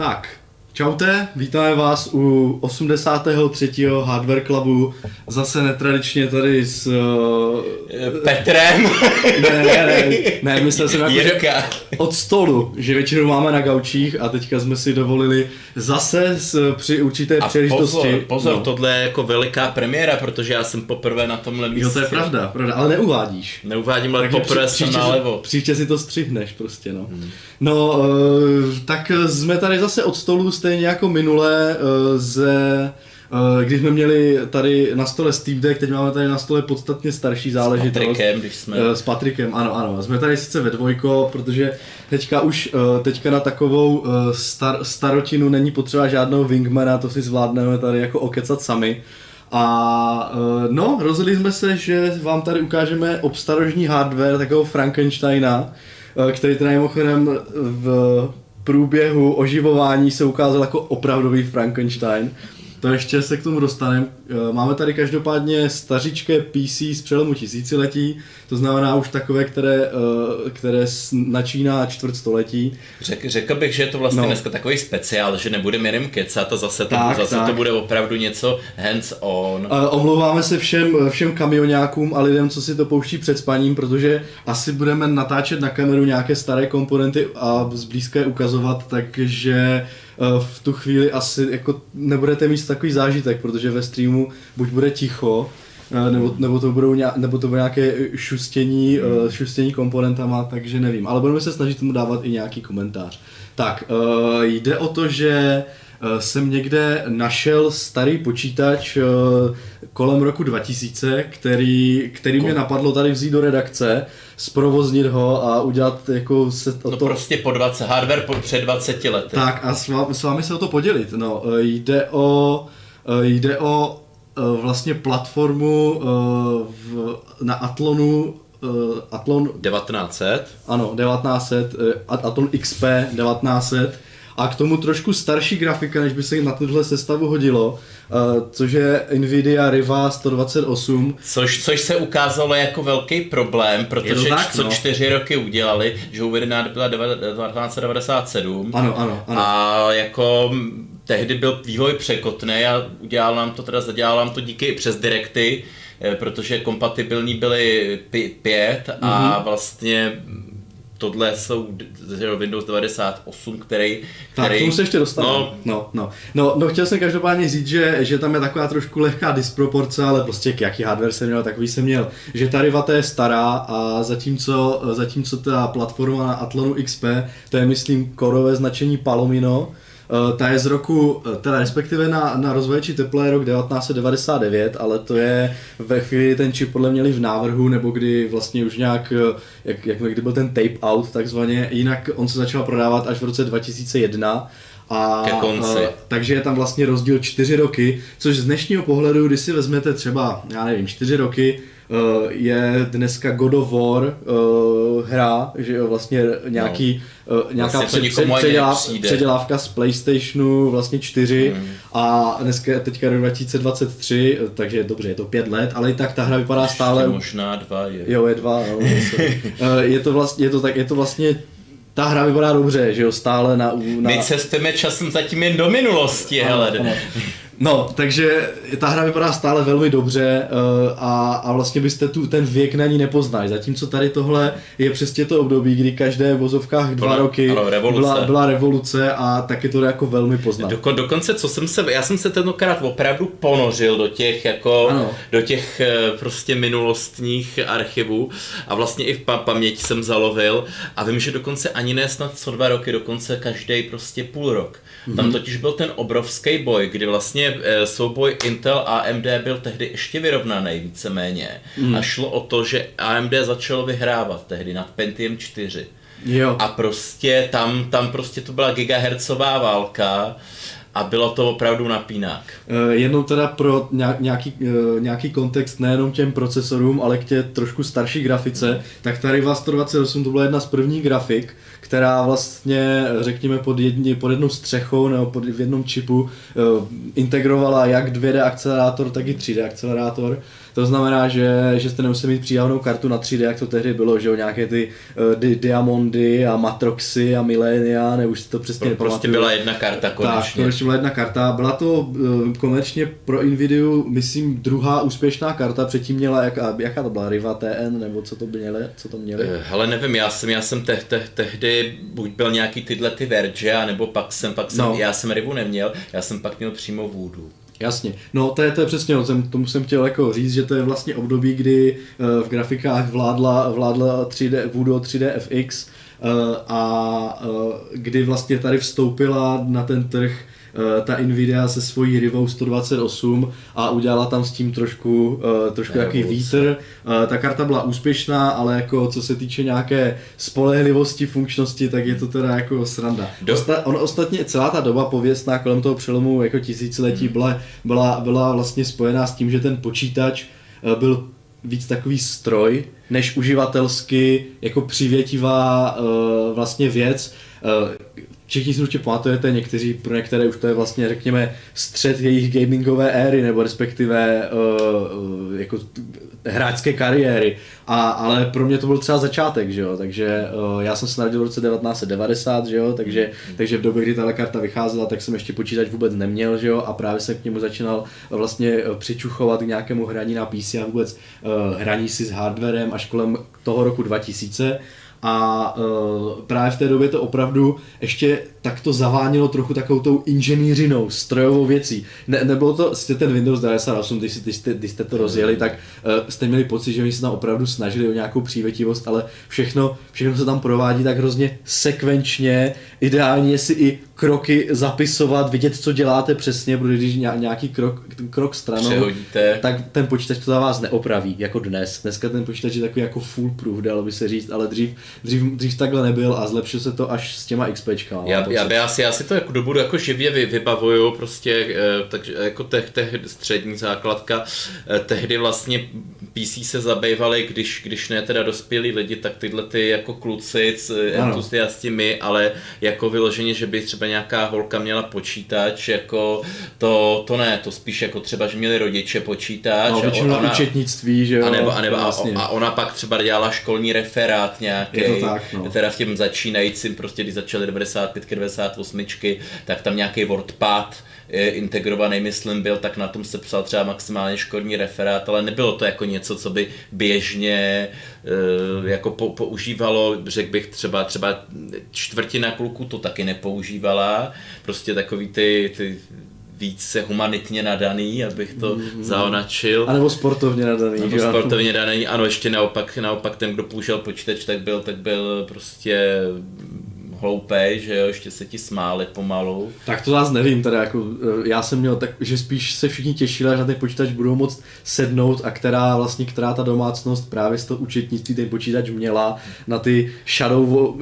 Tak, čaute, vítáme vás u 83. Hardware Clubu, zase netradičně tady s... Uh, Petrem. ne, ne, ne, ne, myslel jsem jako, že od stolu, že většinou máme na gaučích a teďka jsme si dovolili zase s, při určité A příležitosti... pozor, pozor, no. tohle je jako veliká premiéra, protože já jsem poprvé na tomhle místě. Jo, to je pravda, pravda, ale neuvádíš. Neuvádím, ale poprvé jsem příště, nalevo. Příště si to střihneš prostě, no. Hmm. No, eh, tak jsme tady zase od stolu stejně jako minule eh, ze když jsme měli tady na stole Steam Deck, teď máme tady na stole podstatně starší záležitost. Patrikem, když jsme- Eh, S Patrikem, ano, ano. Jsme tady sice ve dvojko, protože teďka už, eh, teďka na takovou eh, star, starotinu není potřeba žádného wingmana, to si zvládneme tady jako okecat sami. A eh, no, rozhodli jsme se, že vám tady ukážeme obstarožní hardware takového Frankensteina, eh, který teda mimochodem v průběhu oživování se ukázal jako opravdový Frankenstein. To ještě se k tomu dostaneme. Eh, Máme tady každopádně stařičké PC z přelomu tisíciletí, to znamená už takové, které, eh, které načíná čtvrtstoletí. Řek, řekl bych, že je to vlastně No. dneska takový speciál, že nebudeme jenom kecat a zase, to, Tak, zase tak. to bude opravdu něco hands on. Eh, Omlouváme se všem, všem kamionákům a lidem, co si to pouští před spaním, protože asi budeme natáčet na kameru nějaké staré komponenty a zblízka je ukazovat, takže v tu chvíli asi jako nebudete mít takový zážitek, protože ve streamu buď bude ticho, eh, nebo, nebo, to budou nějak, nebo to bude nějaké šustění, eh, šustění komponentama, takže nevím. Ale budeme se snažit tomu dávat i nějaký komentář. Tak, eh, jde o to, že eh, jsem někde našel starý počítač eh, kolem roku 2000, který, který mě napadlo tady vzít do redakce, zprovoznit ho a udělat jako se o No to... prostě po 20, hardware po, před 20 lety. Tak a s vámi, s vámi se o to podělit. No, eh, jde o, eh, jde o eh, vlastně platformu eh, v, na Atlonu eh, Atlon 1900. ano, 1900, eh, At- Atom XP 1900 a k tomu trošku starší grafika, než by se na tuhle sestavu hodilo, eh, což je Nvidia Riva 128. Což, což se ukázalo jako velký problém, protože to tak, co no. čtyři roky udělali, že uvedená byla 1997 Ano, ano, ano. a jako tehdy byl vývoj překotný a udělal nám to teda, zadělal nám to díky i přes direkty, eh, protože kompatibilní byly pět a Mhm. vlastně tohle jsou Windows 98, který... Tak, který k tomu se ještě dostaneme. No, No, no, no, no, chtěl jsem každopádně říct, že, že tam je taková trošku lehká disproporce, ale prostě k jaký hardware jsem měl, takový jsem měl. Že ta Riva to je stará a zatímco, zatímco ta platforma na Atlonu XP, to je myslím korové značení Palomino, ta je z roku, eh, teda respektive na, na rozvoječi teple je rok 1999, ale to je ve chvíli, ten čip podle měli v návrhu, nebo kdy vlastně už nějak, eh, jak, jak kdy byl ten tape out takzvaně, jinak on se začal prodávat až v roce 2001 a, Ke konci. eh, takže je tam vlastně rozdíl čtyři roky, což z dnešního pohledu, když si vezmete třeba, já nevím, čtyři roky, eh, je dneska God of War eh, hra, že jo, vlastně nějaký, no. nějaká Vlastně před, ani předělá, předělávka z PlayStationu vlastně 4 Hmm. a dneska je teďka rok 2023, eh, takže dobře, je to pět let, ale i tak ta hra vypadá stále... možná dva je. Jo, je dva, no. Eh, je to vlastně, je to tak, je to vlastně ta hra vypadá dobře, že jo, stále na... na... My cestujeme časem zatím jen do minulosti, Ano, hele. ano. No, takže ta hra vypadá stále velmi dobře uh, a, a vlastně byste tu ten věk na ní nepoznali. Zatímco tady tohle je přesně to období, kdy každé v vozovkách dva Byla- roky ano, revoluce. byla, byla revoluce a taky to jako velmi poznat. Doko, dokonce, co jsem se, já jsem se tentokrát opravdu ponořil do těch, jako, Ano. do těch eh, prostě minulostních archivů a vlastně i v pa- paměti jsem zalovil a vím, že dokonce ani ne snad co dva roky, dokonce každý prostě půl rok. Mm-hmm. Tam totiž byl ten obrovský boj, kdy vlastně eh, souboj Intel a AMD byl tehdy ještě vyrovnaný víceméně mm. a šlo o to, že AMD začalo vyhrávat tehdy nad Pentium 4. Jo. A prostě tam, tam prostě to byla gigahertzová válka a bylo to opravdu napínák. Uh, jenom teda pro nějaký, uh, nějaký kontext nejenom těm procesorům, ale k tě trošku starší grafice, tak ta Riva 128 to byla jedna z prvních grafik, která vlastně, řekněme, pod, jedni, pod jednou střechou nebo pod, v jednom čipu integrovala jak 2D akcelerátor, tak i 3D akcelerátor to znamená, že, že jste nemuseli mít přídavnou kartu na 3D, jak to tehdy bylo, že jo, nějaké ty uh, di- Diamondy a Matroxy a Millennia, ne, už si to přesně Pro, Prostě byla jedna karta konečně. Tak, konečně byla jedna karta. Byla to uh, komerčně pro Nvidia, myslím, druhá úspěšná karta, předtím měla, jak, jaká to byla, Riva TN, nebo co to měli, co to měli? Uh, hele, nevím, já jsem, já jsem te, te, tehdy buď byl nějaký tyhle ty Verge, nebo pak jsem, pak jsem, no. já jsem Rivu neměl, já jsem pak měl přímo Voodoo. Jasně. No to je, to je přesně, no, jsem, tomu jsem chtěl jako říct, že to je vlastně období, kdy uh, v grafikách vládla, vládla 3D, Voodoo 3D FX uh, a uh, kdy vlastně tady vstoupila na ten trh Eh, ta Nvidia se svojí Rivou 128 a udělala tam s tím trošku, uh, trošku jaký vítr. Uh, ta karta byla úspěšná, ale jako co se týče nějaké spolehlivosti, funkčnosti, tak je to teda jako sranda. Osta- on ostatně celá ta doba pověstná kolem toho přelomu jako tisíciletí hmm. byla, byla, byla vlastně spojená s tím, že ten počítač byl víc takový stroj, než uživatelsky jako přivětivá uh, vlastně věc. Uh, všichni si určitě pamatujete, někteří, pro některé už to je vlastně, řekněme, střed jejich gamingové éry, nebo respektive uh, jako hráčské kariéry. A, ale pro mě to byl třeba začátek, že jo, takže uh, já jsem se narodil v roce 1990, že jo, takže, takže v době, kdy ta karta vycházela, tak jsem ještě počítač vůbec neměl, že jo, a právě jsem k němu začínal vlastně přičuchovat k nějakému hraní na PC a vůbec uh, hraní si s hardwarem až kolem toho roku 2000 a uh, právě v té době to opravdu ještě tak to zavánilo trochu takovou tou inženýřinou, strojovou věcí. Ne, nebylo to, jste ten Windows 98, když, když, jste, když jste to rozjeli, tak uh, jste měli pocit, že oni se tam opravdu snažili o nějakou přívětivost, ale všechno, všechno se tam provádí tak hrozně sekvenčně, ideálně si i kroky zapisovat, vidět, co děláte přesně, protože když nějaký krok, krok stranou, Přehodíte. tak ten počítač to za vás neopraví, jako dnes. Dneska ten počítač je takový jako foolproof, dalo by se říct, ale dřív, dřív, dřív takhle nebyl a zlepšil se to až s těma XPčkama. Já, já, já, si, já si to jako dobu jako živě vy, vybavuju, prostě eh, takže jako teh, teh, střední základka, eh, tehdy vlastně PC se zabývali, když, když ne teda dospělí lidi, tak tyhle ty jako kluci, entuziasti my, ale jako vyloženě, že by třeba nějaká holka měla počítač, jako to, to ne, to spíš jako třeba, že měli rodiče počítač. No, většinou ona, účetnictví, že jo. A, nebo, a, nebo, vlastně. a, a ona pak třeba dělala školní referát nějaký, je to tak, no. teda v těm začínajícím, prostě když začaly 95, 98, tak tam nějaký WordPad, integrovaný, myslím, byl, tak na tom se psal třeba maximálně školní referát, ale nebylo to jako něco, co by běžně eh, jako používalo, řekl bych třeba, třeba čtvrtina kluků to taky nepoužívala, prostě takový ty, ty více humanitně nadaný, abych to mm, zaonačil. A nebo sportovně nadaný. Nebo sportovně nadaný, ano, ještě naopak, naopak ten, kdo použil počítač, tak byl, tak byl prostě hloupej, že jo, ještě se ti smáli pomalu. Tak to zase nevím, teda jako, eh, já jsem měl tak, že spíš se všichni těšili, že na ten počítač budou moc sednout a která vlastně, která ta domácnost právě z toho účetnictví ten počítač měla na ty Shadow,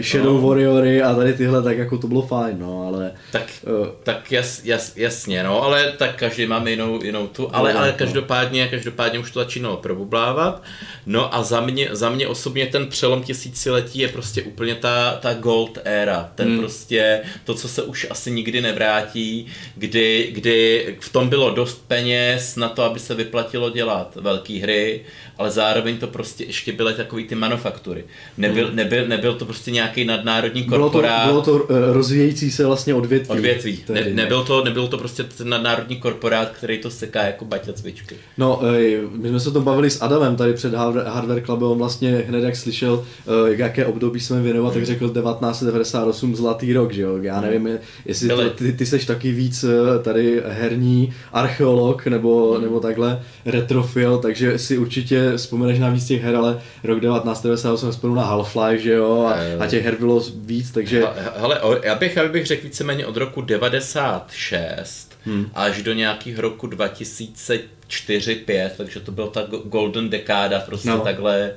shadow no. Warriory a tady tyhle, tak jako to bylo fajn, no, ale... Tak, uh, tak jas, jas, jasně, no, ale tak každý máme jinou, jinou tu, ale, no, ale no. každopádně, každopádně už to začínalo probublávat. No a za mě, za mě osobně ten přelom tisíciletí je prostě úplně ta, ta go gold era, ten hmm. prostě, to, co se už asi nikdy nevrátí, kdy, kdy v tom bylo dost peněz na to, aby se vyplatilo dělat velké hry, ale zároveň to prostě ještě byly takový ty manufaktury. Nebyl, hmm. nebyl, nebyl to prostě nějaký nadnárodní korporát. Bylo to, bylo to uh, rozvíjející se vlastně odvětví. Odvětví. Ne, nebyl, to, nebyl to prostě ten nadnárodní korporát, který to seká jako baťa cvičky. No, my jsme se to bavili s Adamem tady před Hardware Clubem, on vlastně hned jak slyšel, uh, jaké období jsme věnovat, tak řekl 1998 zlatý rok, že jo? Já nevím, jestli to, ty, ty seš taky víc eh, tady herní archeolog nebo, nebo takhle retrofil, takže si určitě vzpomeneš na víc těch her, ale rok 1998 vzpomenu na Half-Life, že jo, a, a těch her bylo víc, takže... Hele, já bych, já bych řekl víceméně od roku 96 hmm. až do nějakých roku 2004 5 takže to byla ta golden dekáda, prostě no. takhle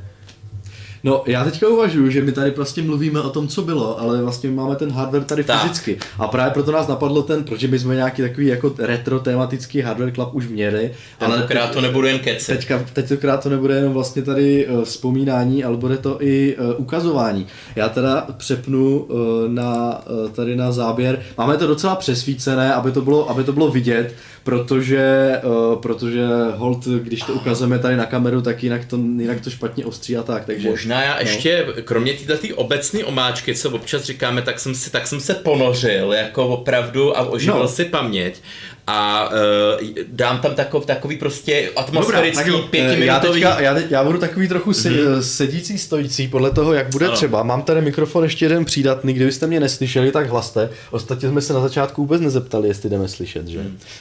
No, já teďka uvažuji, že my tady prostě mluvíme o tom, co bylo, ale vlastně máme ten hardware tady Tak. fyzicky. A právě proto nás napadlo ten, protože my jsme nějaký takový jako retro tematický hardware club už měli. Ale Tentokrát to nebudu jen kecet. Teďka, tentokrát to nebude jenom vlastně tady uh, vzpomínání, ale bude to i uh, ukazování. Já teda přepnu uh, na, tady na záběr. Máme to docela přesvícené, aby to bylo, aby to bylo vidět, protože, uh, protože hold, když to ukazujeme tady na kameru, tak jinak to, jinak to špatně ostří a tak. Takže, Možná já ještě, kromě této obecné omáčky, co občas říkáme, tak jsem, si, tak jsem se ponořil jako opravdu a oživil No. no. si paměť a uh, dám tam takov, takový prostě atmosférický. Eh, pětiminutový... Já, teďka, já, teď, já budu takový trochu se, mm-hmm. sedící, stojící, podle toho, jak bude Ano. třeba. Mám tady mikrofon ještě jeden přídatný, kdybyste mě neslyšeli, tak hlaste. Ostatně jsme se na začátku vůbec nezeptali, jestli jdeme slyšet, že?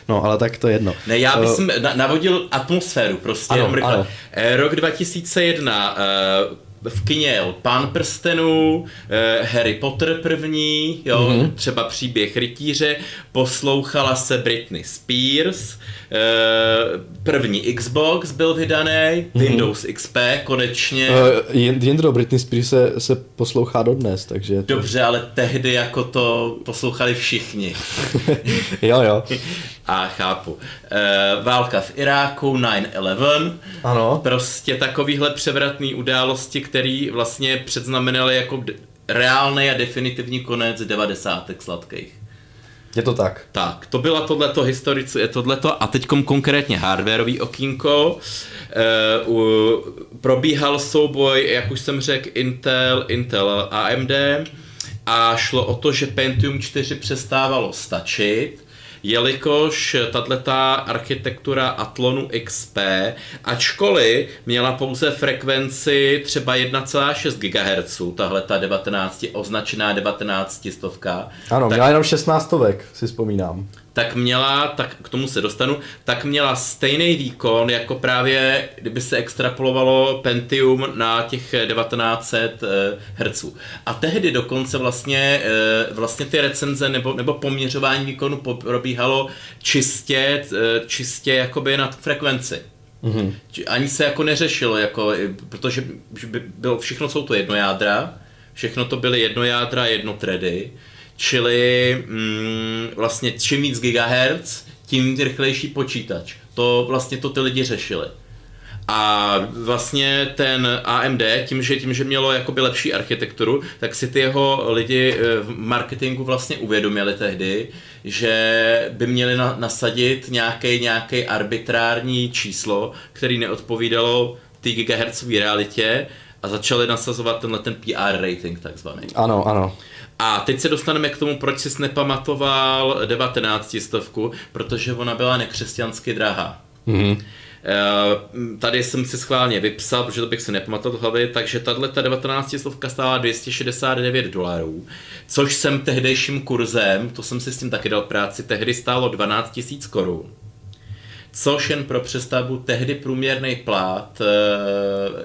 No, ale tak to je jedno. Ne, já Eh, bych na, navodil atmosféru prostě, Ano, ano. Eh, Rok 2001, eh, v kině jel Pán prstenů, eh, Harry Potter první, jo, Mhm. mm-hmm. třeba příběh rytíře, poslouchala se Britney Spears, eh, první Xbox byl vydaný, Mhm. mm-hmm. Windows XP konečně. Uh, Jindro, Britney Spears se, se poslouchá dodnes, takže... To... Dobře, ale tehdy jako to poslouchali všichni. jo, jo. A chápu. E, válka v Iráku, 9-11. Ano. Prostě takovýhle převratný události, které vlastně předznamenaly jako d- reálný a definitivní konec 90. sladkých. Je to tak. Tak, to byla tohleto historice, je tohleto a teďkom konkrétně hardwareový okýnko. E, u, probíhal souboj, jak už jsem řekl, Intel, Intel AMD a šlo o to, že Pentium 4 přestávalo stačit, jelikož tato architektura Atlonu XP, ačkoliv měla pouze frekvenci třeba 1,6 GHz, tahle ta 19, označená 19 stovka, Ano, tak měla jenom 16 stovek, si vzpomínám. Tak měla, tak k tomu se dostanu, tak měla stejný výkon jako právě, kdyby se extrapolovalo Pentium na těch 1900 eh, Hz. A tehdy dokonce vlastně, eh, vlastně ty recenze nebo, nebo poměřování výkonu probíhalo čistě, eh, čistě jakoby na frekvenci. Mhm. Či- Ani se jako neřešilo, jako, protože že by bylo, všechno jsou to jednojádra, všechno to byly jednojádra, jednotredy, čili mm, vlastně čím víc gigahertz, tím rychlejší počítač. To vlastně to ty lidi řešili. A vlastně ten AMD, tím, že, tím, že mělo jakoby lepší architekturu, tak si ty jeho lidi eh, v marketingu vlastně uvědomili tehdy, že by měli na, nasadit nějaký nějaký arbitrární číslo, který neodpovídalo té gigahertzové realitě a začali nasazovat tenhle ten PR rating takzvaný. Ano, ano. A teď se dostaneme k tomu, proč jsi nepamatoval 19 stovku, protože ona byla nekřesťansky drahá. Mhm. Eh, Tady jsem si schválně vypsal, protože to bych si nepamatoval hlavy, takže tahle ta 19 stovka stála 269 dolarů, což jsem tehdejším kurzem, to jsem si s tím taky dal práci, tehdy stálo 12 000 korun. Což jen pro přestavbu tehdy průměrný plát eh,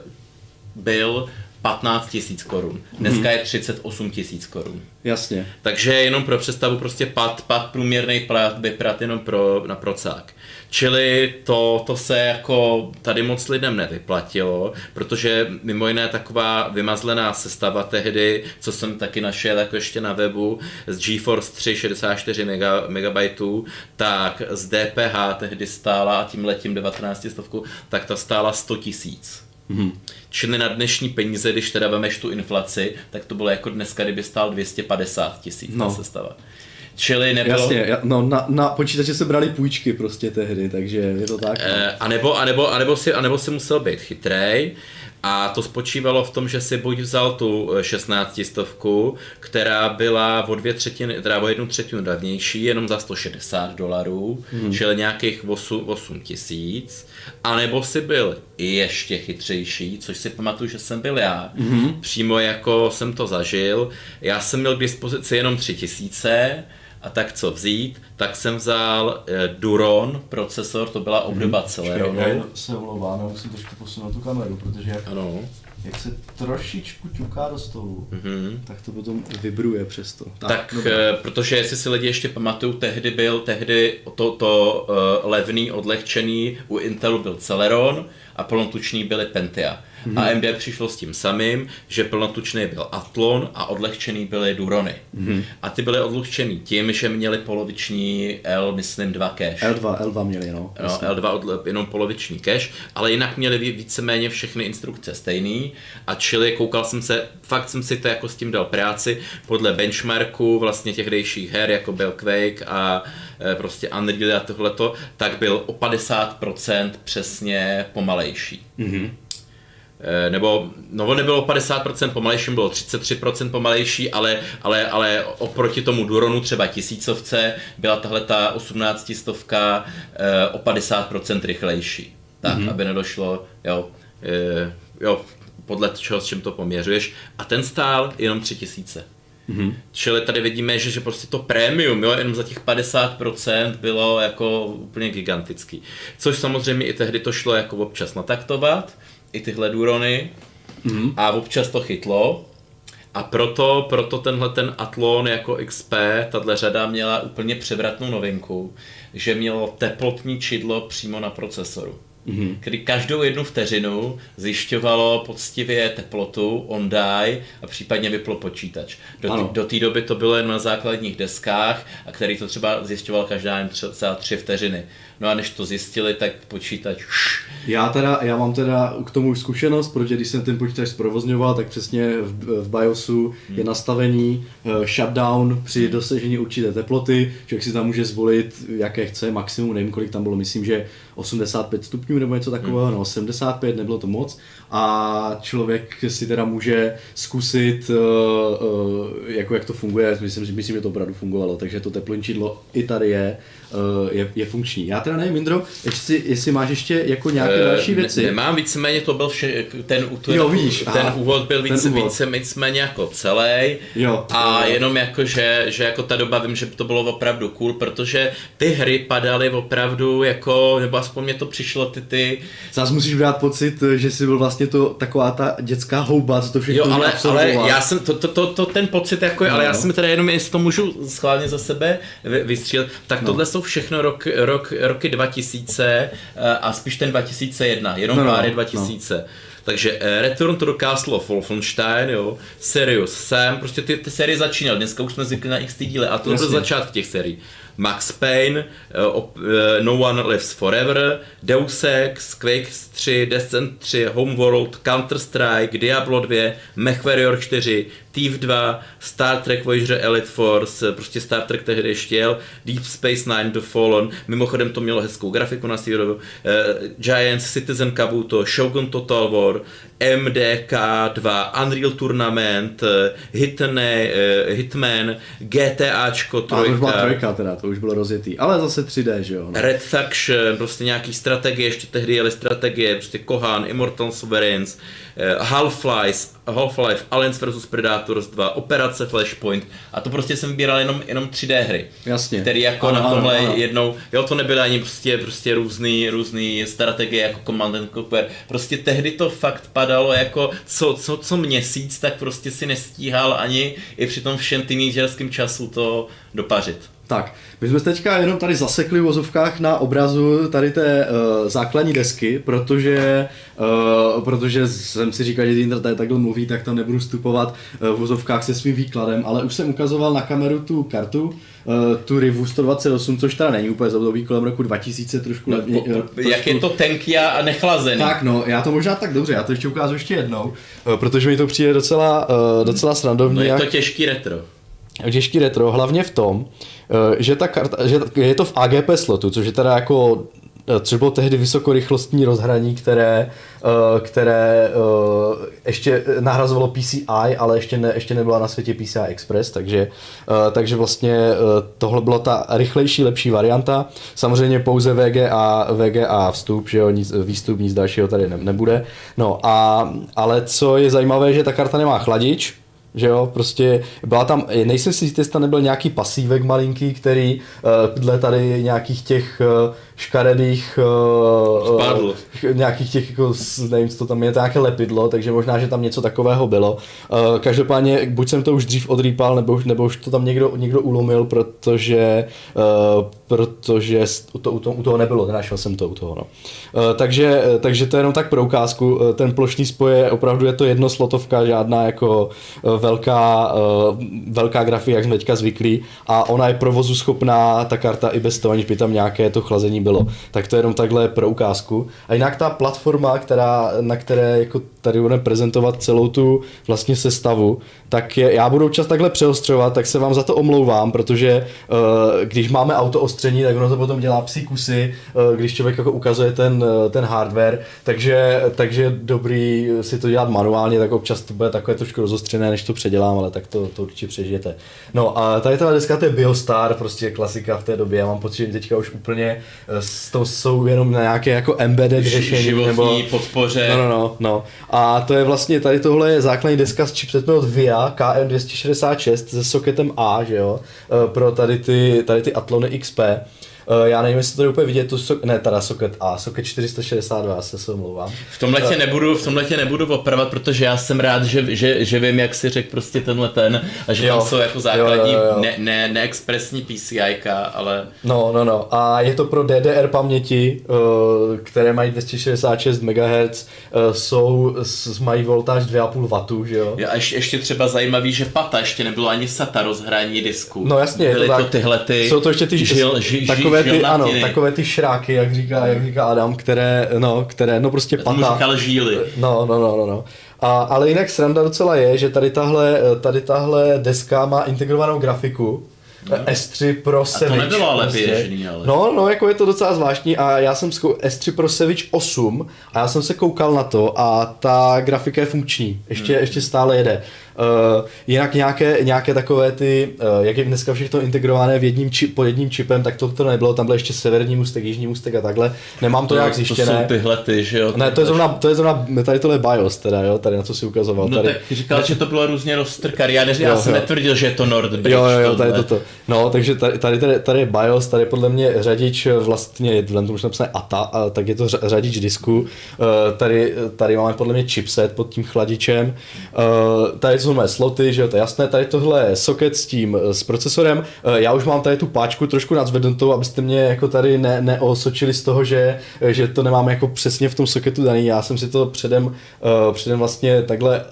byl 15 000 korun. Dneska je 38 000 korun. Jasně. Takže jenom pro představu prostě pad, pad průměrný plat by prat jenom pro, na procák. Čili to, to se jako tady moc lidem nevyplatilo, protože mimo jiné taková vymazlená sestava tehdy, co jsem taky našel jako ještě na webu, z GeForce 3 64 mega, megabajtů, tak z DPH tehdy stála a tím letím 19 stovku, tak ta stála 100 tisíc. Mhm. Čili na dnešní peníze, když teda vemeš tu inflaci, tak to bylo jako dneska, kdyby stál 250 tisíc No. no. sestava. Čili nebylo... Jasně, ja- no na, na počítače se brali půjčky prostě tehdy, takže je to tak. no. Eh, a nebo, a nebo, a nebo, si, a nebo si musel být chytrej a to spočívalo v tom, že si buď vzal tu eh, 16 stovku, která byla o dvě třetiny, teda o jednu třetinu levnější, jenom za 160 dolarů, hmm. čili nějakých 8, 8 tisíc, a nebo si byl ještě chytřejší, což si pamatuju, že jsem byl já. Hmm. Přímo jako jsem to zažil. Já jsem měl k dispozici jenom 3 tisíce, a tak co vzít, tak jsem vzal eh, Duron procesor, to byla obdoba Celeronu. se omlouvám, já musím trošku posunout tu kameru, protože jak, Ano. jak se trošičku ťuká do stolu, Mhm. tak to potom vibruje přesto. Tak, dobrá. eh, protože jestli si lidi ještě pamatují, tehdy byl tehdy to, to uh, levný, odlehčený, u Intelu byl Celeron a plnotuční byly Pentia. Mm-hmm. AMD přišlo s tím samým, že plnotučný byl Athlon a odlehčený byly Durony. Mm-hmm. A ty byly odlehčený tím, že měli poloviční L, myslím, dva cache. L2, L2 měli, no. No, L2 odle, jenom poloviční cache, ale jinak měli víceméně všechny instrukce stejný a čili koukal jsem se, fakt jsem si to jako s tím dal práci, podle benchmarku vlastně těch dejších her, jako byl Quake a e, prostě Unreal a tohleto, tak byl o 50% přesně pomalejší. Mm-hmm. Nebo, no on nebylo 50% pomalejší, bylo 33% pomalejší, ale, ale, ale oproti tomu Duronu třeba tisícovce byla tahle ta 18 stovka e, o 50% rychlejší. Tak, mm-hmm. aby nedošlo, jo, e, jo, podle čeho, s čím to poměřuješ. A ten stál jenom 3000. Mm-hmm. Čili tady vidíme, že, že prostě to prémium, jo, jenom za těch 50% bylo jako úplně gigantický. Což samozřejmě i tehdy to šlo jako občas nataktovat, i tyhle durony, mm-hmm. a občas to chytlo. A proto, proto tenhle ten Atlon jako XP, tahle řada měla úplně převratnou novinku, že mělo teplotní čidlo přímo na procesoru mm-hmm. kdy každou jednu vteřinu zjišťovalo poctivě teplotu, on die a případně vyplo počítač. Do té doby to bylo jen na základních deskách a který to třeba zjišťoval každá jen třeba tři vteřiny. No a než to zjistili, tak počítač... Já teda, já mám teda k tomu už zkušenost, protože když jsem ten počítač zprovozňoval, tak přesně v, v BIOSu hmm. je nastavení uh, shutdown při hmm. dosažení určité teploty, člověk si tam může zvolit, jaké chce, maximum, nevím kolik tam bylo, myslím, že 85 stupňů nebo něco takového, hmm. no 75, nebylo to moc a člověk si teda může zkusit, uh, uh, jako jak to funguje, myslím, myslím, že to opravdu fungovalo, takže to teplončidlo i tady je, uh, je, je funkční. Já teda nevím, Indro, jestli, jestli máš ještě jako nějaké uh, další věci. Ne, nemám, víceméně to byl vše, ten, ten, jo, víš, ten aha, úvod byl více, úvod. více víceméně jako celý jo, a jo. jenom jako, že, že jako ta doba vím, že to bylo opravdu cool, protože ty hry padaly opravdu jako, nebo aspoň mě to přišlo ty ty... Zase musíš brát pocit, že jsi byl vlastně to taková ta dětská houba, co to všechno jo, ale, ale já jsem, to, to, to, to, ten pocit jako, no, ale já jsem teda jenom, jestli to můžu schválně za sebe vystřílet, tak no. tohle jsou všechno rok, rok, roky 2000 eh, a spíš ten 2001, jenom no, no pár no, 2000. No. Takže eh, Return to the Castle of Wolfenstein, jo, Serious Sam, prostě ty, ty série začínaly, dneska už jsme zvykli na x díly a to byl začátek těch sérií. Max Payne, uh, No One Lives Forever, Deus Ex, Quake 3, Descent 3, Homeworld, Counter-Strike, Diablo 2, MechWarrior 4, Thief 2, Star Trek Voyager Elite Force, prostě Star Trek tehdy ještě jel, Deep Space Nine The Fallen, mimochodem to mělo hezkou grafiku na Seerovu, uh, Giants, Citizen Kabuto, Shogun Total War, MDK2, Unreal Tournament, Hitne, uh, Hitman, GTAčko, trojka. A to už byla trojka teda, to už bylo rozjetý, ale zase 3D, že jo? No. Red Faction, prostě nějaký strategie, ještě tehdy jeli strategie, prostě Kohan, Immortal Sovereigns, Eh, Half-Life, Half-Life, Aliens vs Predators 2, Operace Flashpoint a to prostě jsem vybíral jenom, jenom 3D hry. Jasně. Který jako ano, na tomhle ano, ano. jednou, jo to nebyly ani prostě, prostě různý, různý strategie jako Command and Conquer, prostě tehdy to fakt padalo jako co, co, co měsíc, tak prostě si nestíhal ani i při tom všem teenagerském času to dopařit. Tak, my jsme teďka jenom tady zasekli v vozovkách na obrazu tady té uh, základní desky, protože, uh, protože jsem si říkal, že Tinder tady takhle mluví, tak tam nebudu vstupovat uh, v vozovkách se svým výkladem, ale už jsem ukazoval na kameru tu kartu, uh, tu Rivu 128, což teda není úplně z období kolem roku 2000 trošku. No, po, po, trošku... Jak je to tenký a nechlazený. Tak no, já to možná tak dobře, já to ještě ukážu ještě jednou, uh, protože mi to přijde docela, uh, docela srandovní. No je to těžký retro. Těžký retro, hlavně v tom, Eh, že ta karta, že je to v AGP slotu, což je teda jako eh, což bylo tehdy vysokorychlostní rozhraní, které, eh, které ještě nahrazovalo PCI, ale ještě, ne, ještě nebyla na světě PCI Express, takže, takže vlastně tohle byla ta rychlejší, lepší varianta. Samozřejmě pouze VGA, VGA vstup, že jo, nic, výstup, nic dalšího tady ne, nebude. No a, ale co je zajímavé, že ta karta nemá chladič, že jo, prostě byla tam, nejsem si jistý, jestli tam nebyl nějaký pasívek malinký, který uh, dle tady nějakých těch uh, škaredých uh, nějakých těch, jako, nevím, co to tam je, to nějaké lepidlo, takže možná, že tam něco takového bylo. Uh, každopádně, buď jsem to už dřív odrýpal, nebo už, nebo už to tam někdo, někdo ulomil, protože, uh, protože to, u, to, u toho nebylo, nenašel jsem to u toho. No. Uh, takže, takže to je jenom tak pro ukázku, Uh, ten plošný spoj je opravdu je to jednoslotovka, žádná jako uh, velká, uh, velká grafika, jak jsme teďka zvyklí a ona je provozu schopná, ta karta i bez toho, aniž by tam nějaké to chlazení bylo. Tak to je jenom takhle pro ukázku. A jinak ta platforma, která, na které jako tady budeme prezentovat celou tu vlastně sestavu, tak je, já budu čas takhle přeostřovat, tak se vám za to omlouvám, protože uh, když máme auto ostření, tak ono to potom dělá psí kusy, uh, když člověk jako ukazuje ten, uh, ten hardware, takže, takže dobrý si to dělat manuálně, tak občas to bude takové trošku rozostřené, než to předělám, ale tak to, to určitě přežijete. No a tady ta deska, to je Biostar, prostě klasika v té době, já mám pocit, že teďka už úplně to jsou jenom na nějaké jako embedded řešení, Životní nebo... podpoře. No, no, no, no. A to je vlastně, tady tohle je základní deska z od VIA KM266 se socketem A, že jo, eh, pro tady ty, tady ty Atlony XP. Eh, Já nevím, jestli to tady úplně vidět, tu so, ne, teda socket A, socket 462, se se omlouvám. V tomhle tě nebudu, v tomhle tě nebudu opravovat, protože já jsem rád, že, že, že vím, jak si řekl prostě tenhle ten a že Jo. tam jsou jako základní, Jo, jo, jo. ne, ne, neexpresní PCIka, ale No, no, no. A je to pro DDR paměti, eh, které mají 266 MHz, eh, jsou, s- mají voltáž 2,5 W, že jo? a ještě, ještě třeba zajímavý, že PATA ještě nebylo ani SATA rozhrání disku. No jasně, je to Byly to, tak. tyhle ty Jsou to ještě ty žil, ži, takové ty, ano, takové ty šráky, jak říká, jak říká Adam, které, no, které, no prostě pata. říkal žíly. No, no, no, no, no. A, ale jinak sranda docela je, že tady tahle, tady tahle deska má integrovanou grafiku, S3 Pro Savage. nebylo ale prostě. běžný, ale. No, no, jako je to docela zvláštní a já jsem zkou... S3 Pro Savage 8 a já jsem se koukal na to a ta grafika je funkční, ještě, Hmm. ještě stále jede. Uh, jinak nějaké, nějaké takové ty, uh, jak je dneska všechno integrované v jedním či, pod jedním čipem, tak to, to nebylo, tam byl ještě severní můstek, jižní můstek a takhle. Nemám to, nějak to jsou zjištěné. tyhle ty, že jo. Ne, to je zrovna, to je zrovna, tady tohle je BIOS teda, jo, tady na co si ukazoval. No tady. tak říkal, že to bylo různě roztrkaný, já, já jsem jo. netvrdil, že je to Nordbridge. Jo, jo, jo, tady tohle. toto. No, takže tady, tady, tady, tady je BIOS, tady je podle mě řadič vlastně, vzhledem tomu, že napsané ATA, a, tak je to řadič disku. Eh, Tady, tady máme podle mě chipset pod tím chladičem. Eh, Tady jsou moje sloty, že jo, to je jasné. Tady tohle je socket s tím, eh, s procesorem. Eh, Já už mám tady tu páčku trošku nadzvednutou, abyste mě jako tady ne, neosočili z toho, že, že to nemám jako přesně v tom socketu daný. Já jsem si to předem, eh, předem vlastně takhle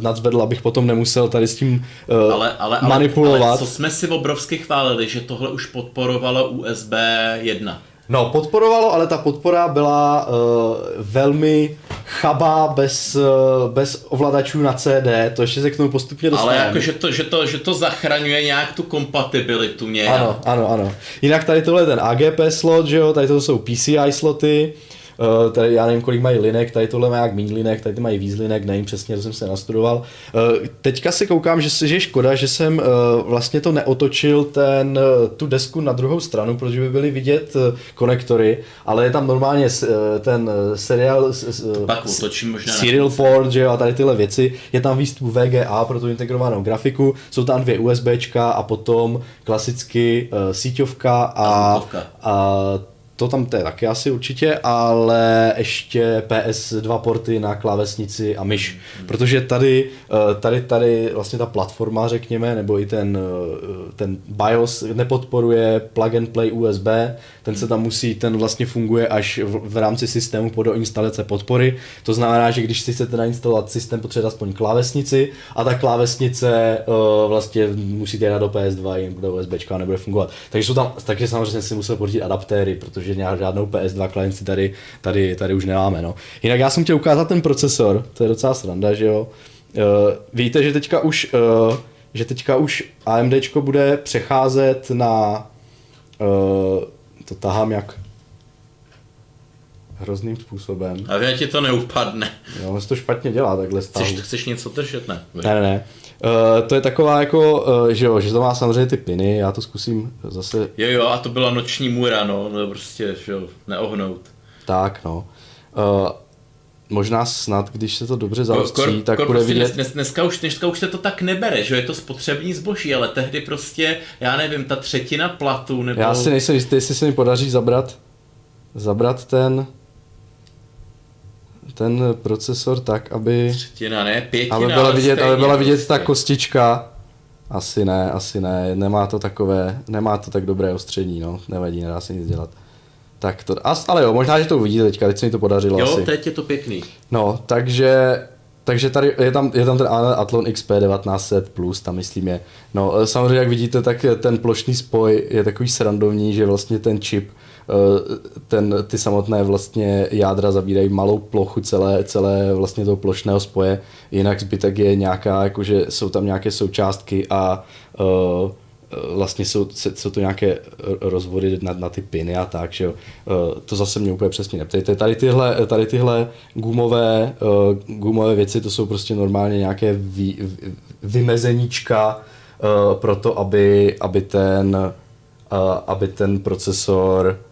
nadzvedl, abych potom nemusel tady s tím ale, ale, ale, manipulovat. Ale co jsme si obrovsky chválili, že tohle už podporovalo USB 1. No, podporovalo, ale ta podpora byla uh, velmi chabá, bez, uh, bez ovladačů na CD, to ještě se k tomu postupně Ale dostaneme. jako, že to, že, to, že to zachraňuje nějak tu kompatibilitu nějak. Ano, ano, ano. Jinak tady tohle je ten AGP slot, že jo, tady to jsou PCI sloty, Uh, tady já nevím, kolik mají linek, tady tohle má jak méně linek, tady ty mají víc linek, nevím přesně, to jsem se nastudoval. Uh, teďka si koukám, že, se- že je škoda, že jsem uh, vlastně to neotočil ten, tu desku na druhou stranu, protože by byly vidět konektory, ale je tam normálně ten seriál, Pak otočím možná serial port, že jo, a tady tyhle věci. Je tam výstup VGA pro tu integrovanou grafiku, jsou tam dvě USBčka a potom klasicky síťovka a, a to tam to je taky asi určitě, ale ještě PS2 porty na klávesnici a myš. Protože tady, eh, tady, tady vlastně ta platforma, řekněme, nebo i ten, eh, ten BIOS nepodporuje plug and play USB, ten se tam musí, ten vlastně funguje až v, v rámci systému po doinstalace podpory. To znamená, že když si chcete nainstalovat systém, potřebujete aspoň klávesnici a ta klávesnice uh, vlastně musíte dát do PS2, jinak do USB nebude fungovat. Takže jsou tam, takže samozřejmě si musel pořídit adaptéry, protože nějak žádnou PS2 klienci tady, tady, tady už nemáme. No. Jinak já jsem chtěl ukázat ten procesor, to je docela sranda, že jo. Uh, víte, že teďka už, uh, že teďka už AMDčko bude přecházet na uh, to tahám jak hrozným způsobem. A já ti to neupadne. Jo, on se to špatně dělá takhle stahu. Chceš, chceš něco držet, ne? Ne, ne, ne. Uh, to je taková jako, uh, že jo, že to má samozřejmě ty piny, já to zkusím zase Jo, jo, a to byla noční můra, no, no prostě, že jo, neohnout. tak, no. Uh, možná snad, když se to dobře zaostří, Kor- tak kor bude prostě vidět... Dnes, dneska, už, dneska už se to tak nebere, že je to spotřební zboží, ale tehdy prostě, já nevím, ta třetina platu nebo... Já si nejsem jistý, jestli se mi podaří zabrat, zabrat ten, ten procesor tak, aby, Třetina, ne, pětina, aby byla vidět, stejně aby byla vidět ta prostě. kostička. Asi ne, asi ne, nemá to takové, nemá to tak dobré ostření, no, nevadí, nedá se nic dělat. Tak to, ale jo, možná, že to uvidíte teďka, teď se mi to podařilo Jo, asi. teď je to pěkný. No, takže, takže tady je tam, je tam ten Athlon XP 1900 plus, tam myslím je. No, samozřejmě, jak vidíte, tak ten plošný spoj je takový srandovní, že vlastně ten čip, eh, ten, ty samotné vlastně jádra zabírají malou plochu celé, celé vlastně toho plošného spoje, jinak zbytek je nějaká, jakože jsou tam nějaké součástky a uh, vlastně jsou, jsou to nějaké rozvody na, na ty piny a tak, že jo. Eh, To zase mě úplně přesně neptejte. Tady tyhle, tady tyhle gumové, eh, gumové věci, to jsou prostě normálně nějaké vy, vy- vymezeníčka eh, pro to, aby, aby, ten, eh, aby ten procesor, eh,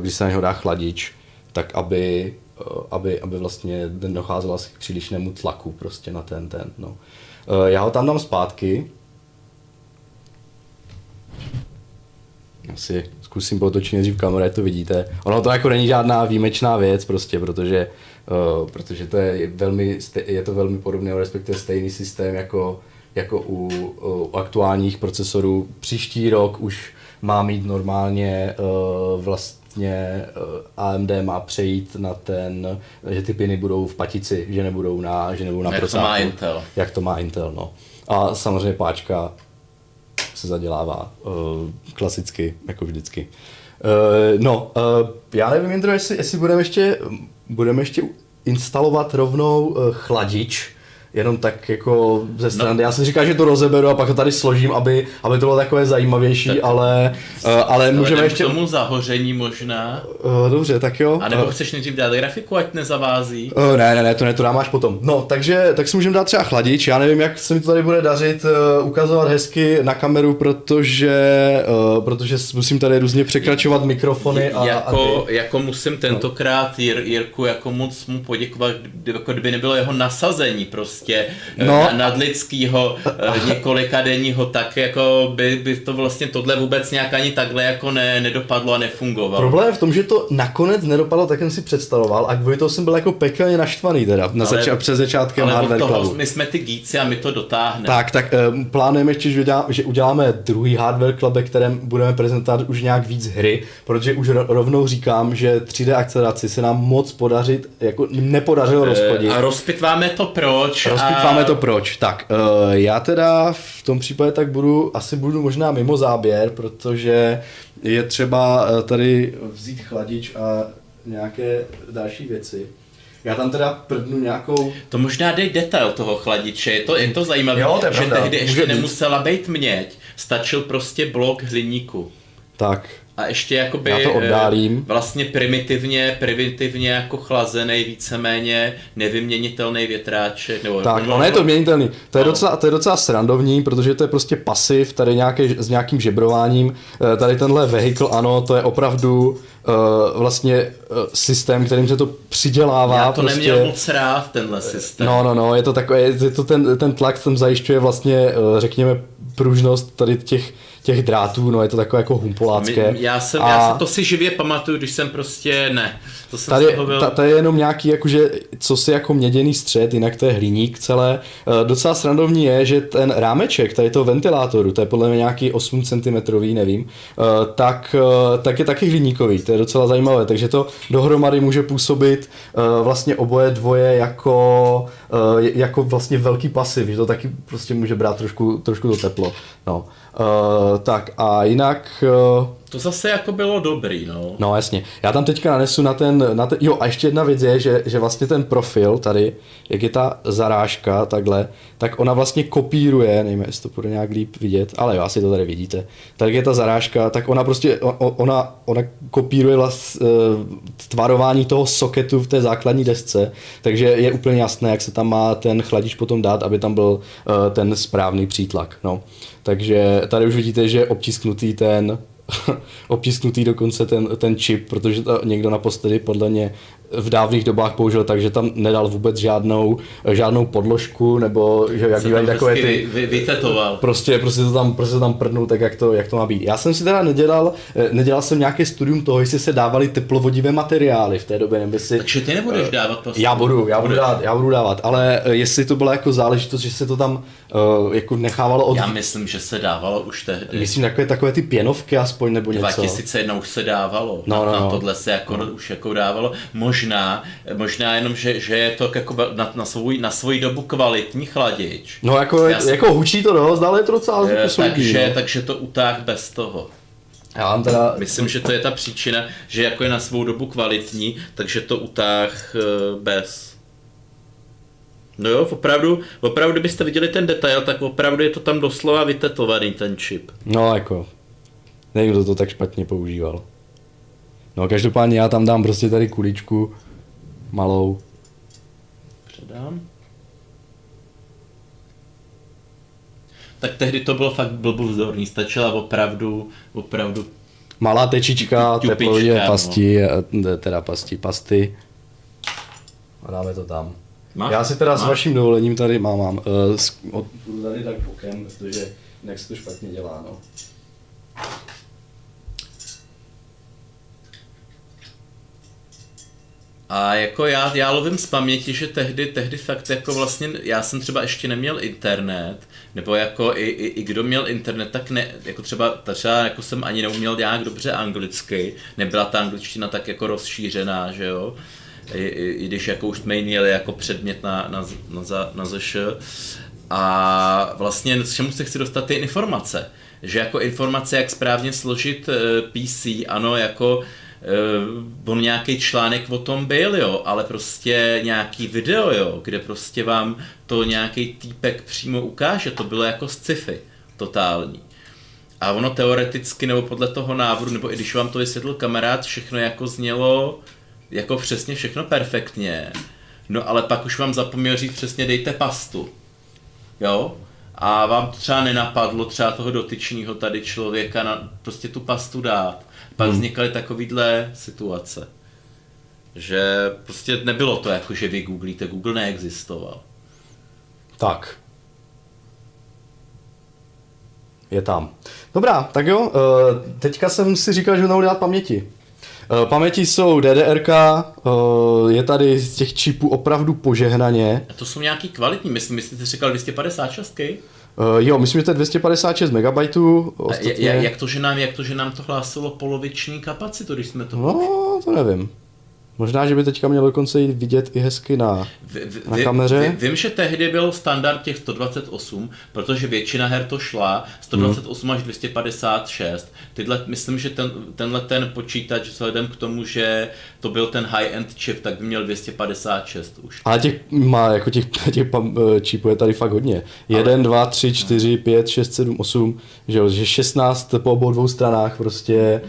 když se na něho dá chladič, tak aby, eh, aby, aby vlastně docházelo asi k přílišnému tlaku prostě na ten, ten, no. Eh, Já ho tam dám zpátky, asi zkusím potočit nejdřív kameru, to vidíte. Ono to jako není žádná výjimečná věc prostě, protože, protože to je velmi, je to velmi podobné, respektive stejný systém jako, jako u, u aktuálních procesorů. Příští rok už má mít normálně uh, vlastně uh, AMD má přejít na ten, že ty piny budou v patici, že nebudou na, že nebudou na Jak to procáku. má Intel. Jak to má Intel, no. A samozřejmě páčka se zadělává uh, klasicky, jako vždycky. Uh, no, já nevím, Jindro, jestli, jestli budeme ještě, budeme ještě instalovat rovnou chladič, jenom tak jako ze strany. No. Já jsem říkal, že to rozeberu a pak to tady složím, aby, aby to bylo takové zajímavější, tak, ale, uh, ale můžeme ještě... k tomu zahoření možná. Uh, dobře, tak jo. A nebo Uh, chceš nejdřív dát grafiku, ať nezavází? Uh, ne, ne, ne, to ne, to dám až potom. No, takže tak si můžeme dát třeba chladič. Já nevím, jak se mi to tady bude dařit uh, ukazovat hezky na kameru, protože, uh, protože musím tady různě překračovat mikrofony a, jako, a ty. jako musím tentokrát Jir, Jirku jako moc mu poděkovat, kdy- jako kdyby nebylo jeho nasazení prostě No. no. nadlidského několika denního, tak jako by, by to vlastně tohle vůbec nějak ani takhle jako ne, nedopadlo a nefungovalo. Problém je v tom, že to nakonec nedopadlo tak, jak jsem si představoval a kvůli toho jsem byl jako pekelně naštvaný teda na Ale- zača- před začátkem Ale Hardware toho, Clubu. my jsme ty gíci a my to dotáhneme. Tak, tak um, plánujeme ještě, že, udělá, že uděláme druhý Hardware Club, ve kterém budeme prezentovat už nějak víc hry, protože už ro- rovnou říkám, že 3D akceleraci se nám moc podařit, jako nepodařilo rozchodit. Eh, A rozpitváme to proč. Rozpitváme a... to proč. Tak, uh, já teda v tom případě tak budu, asi budu možná mimo záběr, protože je třeba eh, tady vzít chladič a nějaké další věci. Já tam teda prdnu nějakou... To možná dej detail toho chladiče, je to, je to zajímavé, Jo, to je že pravda. tehdy Může ještě být. nemusela být měď, stačil prostě blok hliníku. Tak, A ještě jakoby Já to oddálím. eh, vlastně primitivně, primitivně jako chlazený, víceméně nevyměnitelný větráček. Nebo, tak, no, ono je to měnitelný. To je, No. docela, to je docela srandovní, protože to je prostě pasiv, tady nějaké, s nějakým žebrováním. Eh, Tady tenhle vehicle, ano, to je opravdu uh, vlastně uh, systém, kterým se to přidělává. Já to prostě... neměl moc rád, tenhle systém. No, no, no, je to takové, je to ten, ten tlak tam zajišťuje vlastně, eh, řekněme, pružnost tady těch, těch drátů, no je to takové jako humpolácké. My, já, jsem, A já se to si živě pamatuju, když jsem prostě, ne, to jsem Tady, byl... ta, tady je jenom nějaký jakože, co si jako měděný střed, jinak to je hliník celé. Eh, Docela srandovní je, že ten rámeček tady toho ventilátoru, to je podle mě nějaký 8 cm, nevím, eh, tak, eh, tak je taky hliníkový, to je docela zajímavé, takže to dohromady může působit eh, vlastně oboje dvoje jako, eh, jako vlastně velký pasiv, že to taky prostě může brát trošku, trošku to teplo. No. Eh, tak a jinak eh, To zase jako bylo dobrý, no. No jasně. Já tam teďka nanesu na ten, na ten, jo a ještě jedna věc je, že, že vlastně ten profil tady, jak je ta zarážka takhle, tak ona vlastně kopíruje, nevím, jestli to bude nějak líp vidět, ale jo, asi to tady vidíte. Tak je ta zarážka, tak ona prostě, ona, ona kopíruje vlast, uh, tvarování toho soketu v té základní desce, takže je úplně jasné, jak se tam má ten chladič potom dát, aby tam byl uh, ten správný přítlak. No. Takže tady už vidíte, že je obtisknutý ten obtisknutý dokonce ten, ten čip, protože to někdo naposledy podle mě v dávných dobách použil tak, že tam nedal vůbec žádnou, žádnou podložku, nebo že jak bývají takové ty... vy, vy, vytetoval. Prostě, prostě to tam, prostě to tam prdnul tak, jak to, jak to má být. Já jsem si teda nedělal, eh, nedělal jsem nějaké studium toho, jestli se dávaly teplovodivé materiály v té době, nebo si... Takže ty nebudeš dávat prostě. Já budu, já budu, dát, já budu dávat, ale eh, jestli to byla jako záležitost, že se to tam uh, jako nechávalo od... Já myslím, že se dávalo už tehdy. Myslím takové, takové ty pěnovky aspoň, nebo něco. 2001 už se dávalo, No, no, no, na, no. na tohle se jako, no. už jako dávalo. Možná, možná jenom, že, že je to jako na, na, svůj, na svoji dobu kvalitní chladič. No jako, Já jsem- jako hučí to dost, ale je to docela solidní, takže, no. takže to utáh bez toho. Já mám teda, Myslím, že to je ta příčina, že jako je na svou dobu kvalitní, takže to utáh eh, bez. No jo, opravdu, opravdu, kdybyste viděli ten detail, tak opravdu je to tam doslova vytetovaný ten čip. no jako, nevím, kdo to tak špatně používal. No každopádně já tam dám prostě tady kuličku malou. Předám. Tak tehdy to bylo fakt blbůvzdorný, stačila opravdu, opravdu Malá tečička, teplodě no. pasti, eh, teda pasti, pasty. A dáme to tam. Máš? Já si teda s Máš? vaším dovolením tady mám, mám. Uh, od, tady tak bokem, protože jinak se to špatně dělá, no. A jako já, já lovím z paměti, že tehdy, tehdy fakt jako vlastně, já jsem třeba ještě neměl internet, nebo jako i, i, i kdo měl internet, tak ne, jako třeba, třeba jako jsem ani neuměl nějak dobře anglicky, nebyla ta angličtina tak jako rozšířená, že jo, i, i, i když jako už jsme měli jako předmět na, na, na, za, na ZŠ. A vlastně k čemu se chci dostat ty informace. Že jako informace, jak správně složit eh, PC, ano, jako on nějaký článek o tom byl, jo, ale prostě nějaký video, jo, kde prostě vám to nějaký týpek přímo ukáže, to bylo jako sci-fi, totální. A ono teoreticky, nebo podle toho návodu, nebo i když vám to vysvětlil kamarád, všechno jako znělo jako přesně všechno perfektně. No ale pak už vám zapomněl říct přesně dejte pastu. Jo? A vám třeba nenapadlo třeba toho dotyčního tady člověka na prostě tu pastu dát. Pak hmm. vznikaly takovýhle situace. Že prostě nebylo to jako, že vy googlíte, Google neexistoval. Tak. Je tam. Dobrá, tak jo, eh, teďka jsem si říkal, že budeme dělat paměti. Eh, Paměti jsou DDRK, eh, je tady z těch čipů opravdu požehnaně. A to jsou nějaký kvalitní, myslím, myslím, jsi říkal 256 Eh, Jo, myslím, že to je 256 MB. Ostatně... jak, jak, to, že nám, jak to, že nám to hlásilo poloviční kapacitu, když jsme to... No, to nevím. Možná, že by teďka mělo dokonce jít vidět i hezky na... V, v, Na kameře? Vy, vím, že tehdy byl standard těch 128, protože většina her to šla 128 až 256. Tyhle, myslím, že ten, tenhle ten počítač vzhledem k tomu, že to byl ten high-end chip, tak by měl 256 už. Ale těch má, jako těch, těch eh, čipů je tady fakt hodně. 1, 2, 3, 4, 5, 6, 7, 8, že jo, že 16 po obou dvou stranách prostě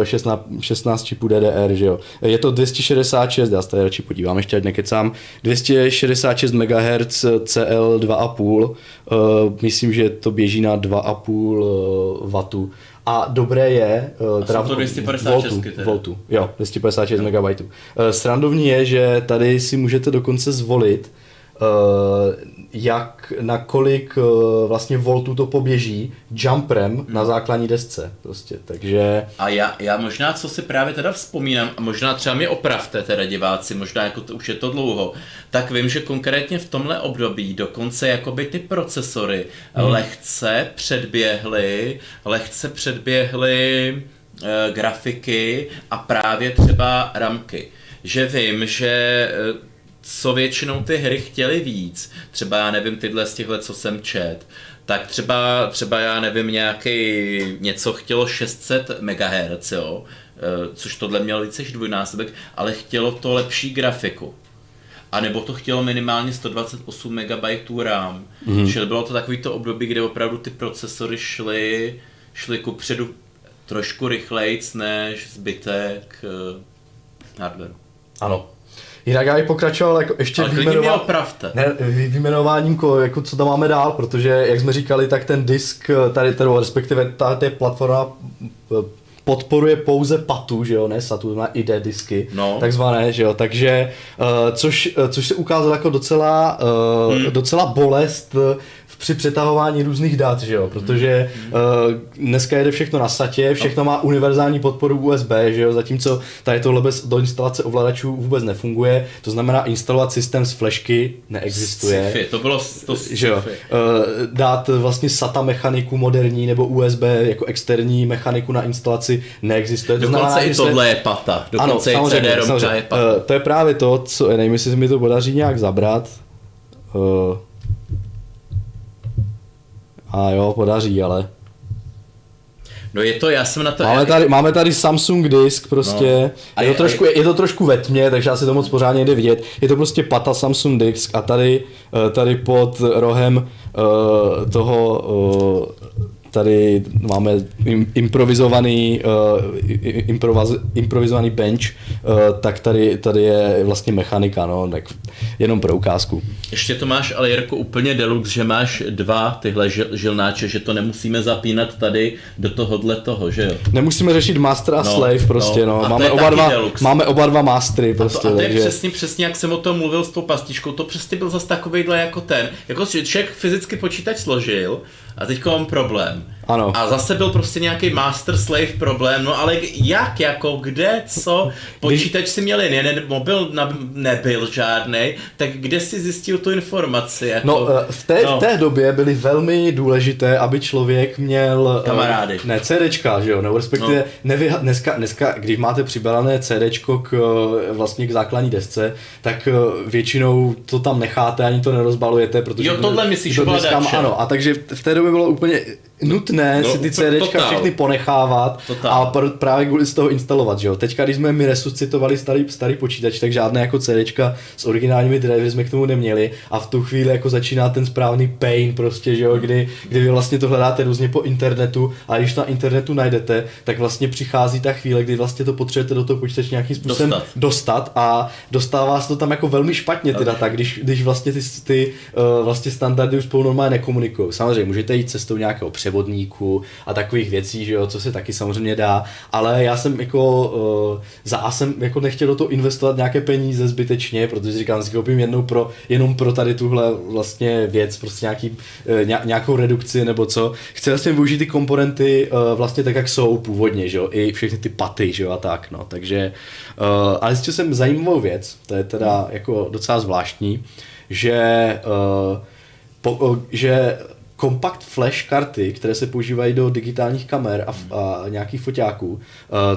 eh, 16, 16 čipů DDR, že jo. Je to 266, já se tady radši podívám, ještě ať nekecám, 266 MHz CL 2,5, eh, myslím, že to běží na 2,5 W. A dobré je, eh, jsou to 256 voltů, teda. voltů, jo, 256 MB. Srandovní je, že tady si můžete dokonce zvolit, eh, jak, na kolik eh, vlastně voltů to poběží jumperem na základní desce. Prostě, takže A já, já možná, co si právě teda vzpomínám, a možná třeba mě opravte teda diváci, možná jako to, už je to dlouho, tak vím, že konkrétně v tomhle období dokonce jakoby ty procesory hmm. lehce předběhly, lehce předběhly e, grafiky a právě třeba ramky. Že vím, že e, co většinou ty hry chtěly víc, třeba já nevím tyhle z těchhle, co jsem čet, tak třeba, třeba já nevím, nějaký něco chtělo 600 MHz, jo, eh, což tohle mělo více než dvojnásobek, ale chtělo to lepší grafiku. A nebo to chtělo minimálně 128 MB RAM. Mm. Čili bylo to takový to období, kde opravdu ty procesory šly, šly kupředu trošku rychlejc než zbytek eh, hardwareu. ano. Jinak já bych pokračoval jako ještě Ale klidně mě vyjmenovat- opravte. Ne, vy- vyjmenováním, ko, jako co tam máme dál, protože, jak jsme říkali, tak ten disk, tady, tedy, respektive ta, ta platforma, p- podporuje pouze PATu, že jo, ne SATu, to ID disky, No. takzvané, že jo, takže, uh, což, což se ukázalo jako docela, uh, Hmm. docela bolest při přetahování různých dat, že jo, protože uh, dneska jede všechno na SATě, všechno má univerzální podporu USB, že jo, zatímco tady tohle bez do instalace ovladačů vůbec nefunguje, to znamená instalovat systém z flashky neexistuje. Sci-fi, to bylo to Že jo, sci-fi. eh, dát vlastně SATA mechaniku moderní nebo USB jako externí mechaniku na instalaci neexistuje. To Dokonce znamená, i tohle je pata. Dokonce ano, i samozřejmě, CD-ROMka samozřejmě. je pata. Eh, to je právě to, co, nevím, jestli se mi to podaří nějak zabrat. Eh, a jo, podaří, ale... No je to, já jsem na to... Máme tady, máme tady Samsung disk prostě, No. A je, je- to trošku, je to trošku ve tmě, takže asi to moc pořádně nejde vidět. Je to prostě pata Samsung disk a tady, eh, tady pod rohem eh, toho eh, tady máme im, improvizovaný, uh, improvaz, improvizovaný bench, uh, tak tady, tady je vlastně mechanika, no, tak jenom pro ukázku. Ještě to máš ale Jirko úplně deluxe, že máš dva tyhle žil, žilnáče, že to nemusíme zapínat tady do tohohle toho, že jo? Nemusíme řešit master a No, slave prostě, no. no. A Máme, oba dva, deluxe. máme oba dva mastery prostě, To, a to je takže... přesně, přesně, jak jsem o tom mluvil s tou pastičkou, to přesně byl zase takovejhle jako ten, jako že člověk fyzicky počítač složil a teď mám problém. Ano. A zase byl prostě nějaký master slave problém, no ale jak, jako, kde, co, počítač si měl jen jeden, mobil na, nebyl žádný, tak kde si zjistil tu informaci? Jako, No, eh, v té, no. v té době byly velmi důležité, aby člověk měl... eh, Kamarády. Ne, CDčka, že jo, nebo respektive No. nevyha- dneska, dneska, když máte přibalené CDčko k, eh, vlastně k základní desce, tak většinou to tam necháte, ani to nerozbalujete, protože... Jo, tohle myslíš, že to dneska. Ano, a takže v té době bylo úplně nutné No, si ty CDčka totál. všechny ponechávat Totál. a pr- právě kvůli z toho instalovat, že jo. Teďka, když jsme my resuscitovali starý, starý počítač, tak žádné jako CDčka s originálními drivery jsme k tomu neměli a v tu chvíli jako začíná ten správný pain prostě, že jo, kdy, kdy vy vlastně to hledáte různě po internetu a když na internetu najdete, tak vlastně přichází ta chvíle, kdy vlastně to potřebujete do toho počítače nějakým způsobem Dostat. dostat a dostává se to tam jako velmi špatně ty data, když, když vlastně ty, ty uh, vlastně standardy už spolu normálně nekomunikují. Samozřejmě můžete jít cestou nějakého převodníku a takových věcí, že jo, co se taky samozřejmě dá, ale já jsem jako uh, za jsem jako nechtěl do toho investovat nějaké peníze zbytečně, protože říkám, si koupím jednou pro, jenom pro tady tuhle vlastně věc, prostě nějaký, uh, nějakou redukci nebo co. Chci jsem využít ty komponenty uh, vlastně tak, jak jsou původně, že jo, i všechny ty paty, že jo, a tak, no, takže, uh, ale zjistil jsem zajímavou věc, to je teda jako docela zvláštní, že, uh, po, že compact flash karty, které se používají do digitálních kamer a, a nějakých foťáků, uh,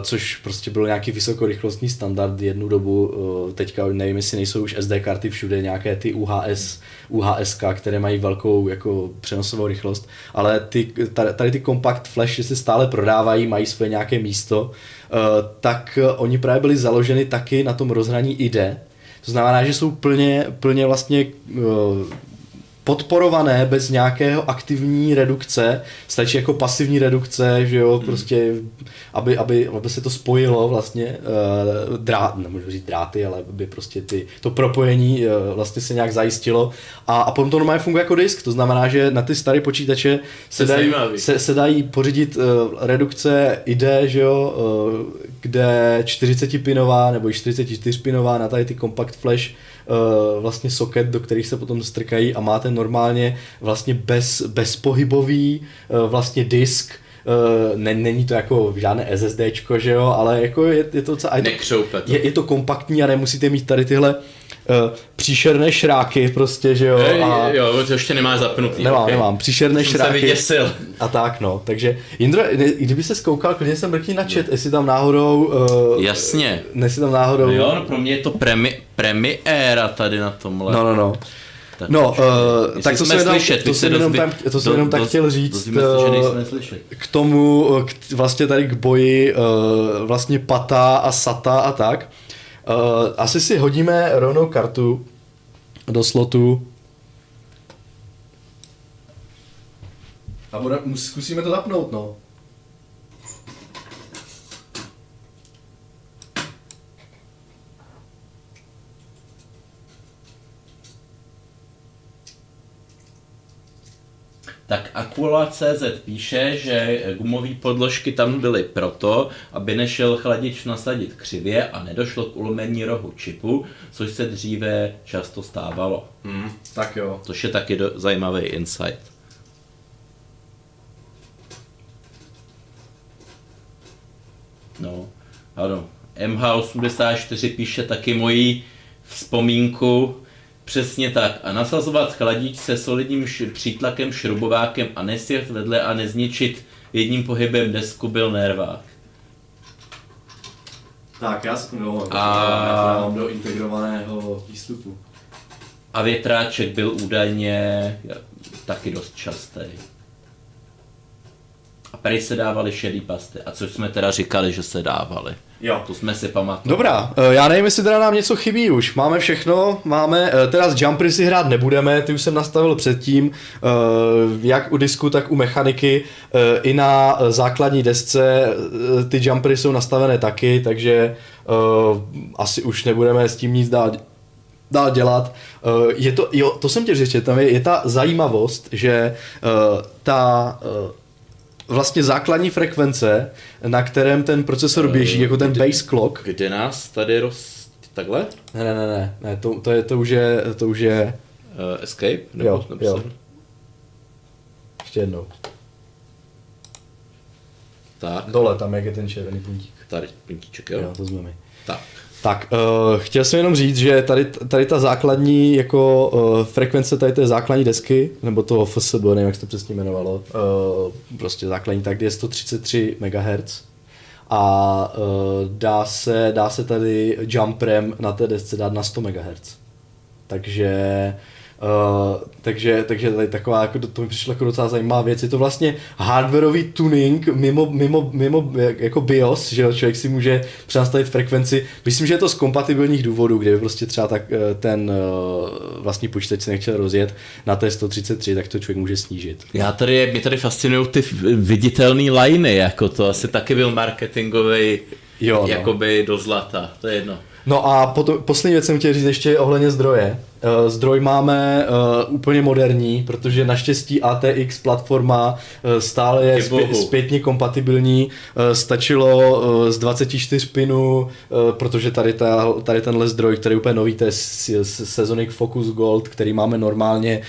což prostě byl nějaký vysokorychlostní standard jednu dobu, uh, teďka nevím, jestli nejsou už SD karty všude, nějaké ty UHS, UHSK, které mají velkou jako přenosovou rychlost, ale ty, tady, ty compact flash se stále prodávají, mají své nějaké místo, uh, tak oni právě byli založeny taky na tom rozhraní IDE, to znamená, že jsou plně, plně vlastně uh, podporované bez nějakého aktivní redukce, stačí jako pasivní redukce, že jo, prostě, aby, aby, aby se to spojilo vlastně, uh, drát, nemůžu říct dráty, ale aby prostě ty, to propojení uh, vlastně se nějak zajistilo. A, a potom to normálně funguje jako disk, to znamená, že na ty staré počítače se dají, se, se dají pořídit uh, redukce IDE, že jo, uh, kde 40-pinová nebo i 44-pinová na tady ty compact flash uh, vlastně socket, do kterých se potom strkají a máte normálně vlastně bez, bezpohybový uh, vlastně disk, ne, není to jako žádné SSDčko, že jo, ale jako je, je to docela... je to. je, je to kompaktní a nemusíte mít tady tyhle uh, příšerné šráky prostě, že jo. Ej, A, Jo, to ještě nemáš zapnutý. nemám, okay. nemám, příšerné Jsem se šráky. vyděsil. A tak no, takže Jindro, kdyby se skoukal, klidně jsem mrkni na chat, jestli tam náhodou... Uh, Jasně. Jestli tam náhodou... No jo, no pro mě je to premi, premiéra tady na tomhle. No, no, no. Tak, No, uh, tak to jsme jsem jenom, slyšet, to se jsem jenom, tam, to jsem do- jenom tak doz- chtěl říct dozvíme se, eh, k tomu, eh, k, vlastně tady k boji uh, vlastně Pata a Sata a tak. Uh, asi si hodíme rovnou kartu do slotu. A bude, zkusíme to zapnout, no. Tak Akula.cz píše, že gumové podložky tam byly proto, aby nešel chladič nasadit křivě a nedošlo k ulomení rohu čipu, což se dříve často stávalo. Hmm, tak jo. Což je taky do, zajímavý insight. No, ano. MH84 píše taky moji vzpomínku, Přesně tak. A nasazovat chladič se solidním š- přítlakem, šrubovákem a nesjet vedle a nezničit jedním pohybem desku byl nervák. Tak, já jsem, no, A- já mám do integrovaného výstupu. A větráček byl údajně taky dost častý. A prej se dávaly šedý pasty. A což jsme teda říkali, že se dávaly. Jo. To jsme si pamatovali. Dobrá, eh, já nevím, jestli teda nám něco chybí už. Máme všechno, máme, eh, teda z jumpery si hrát nebudeme, ty už jsem nastavil předtím, eh, jak u disku, tak u mechaniky. Eh, I na základní desce ty jumpery jsou nastavené taky, takže eh, asi už nebudeme s tím nic dál dál dělat. Eh, Je to, jo, to jsem tě říct, tam je, je ta zajímavost, že eh, ta eh, vlastně základní frekvence, na kterém ten procesor běží, jako ten base clock. Kde nás tady roz... Takhle? Ne, ne, ne, ne, to, to, je, to už je, to už je, Uh, escape? Nebo, Jo, nebo jo. ještě jednou. Tak, Dole, tam jak je ten červený puntík. tady pintíček, jo? Jo, to jsme my. Tak. Tak, uh, chtěl jsem jenom říct, že tady, tady ta základní jako uh, frekvence tady té základní desky, nebo toho FSB, nevím, jak se to přesně jmenovalo, uh, prostě základní, tak je 133 MHz a uh, dá, se, dá se tady jumprem na té desce dát na 100 MHz. Takže Uh, takže, takže tady taková, jako, to mi přišlo jako docela zajímavá věc. Je to vlastně hardwareový tuning mimo, mimo, mimo jako BIOS, že člověk si může přenastavit frekvenci. Myslím, že je to z kompatibilních důvodů, kde by prostě třeba tak eh, ten uh, vlastní počítač se nechtěl rozjet na té 133, tak to člověk může snížit. Já tady, mě tady fascinují ty viditelné liney, jako to asi taky byl marketingový, Jo, no. jakoby do zlata, to je jedno. No a potom, poslední věc jsem chtěl říct ještě ohledně zdroje. Eh, Zdroj máme uh, úplně moderní, protože naštěstí ATX platforma uh, stále je zpě- zpětně kompatibilní. Uh, stačilo uh, z 24 pinů, uh, protože tady, ta, tady tenhle zdroj, který je úplně nový, to je Sezonic Focus Gold, který máme normálně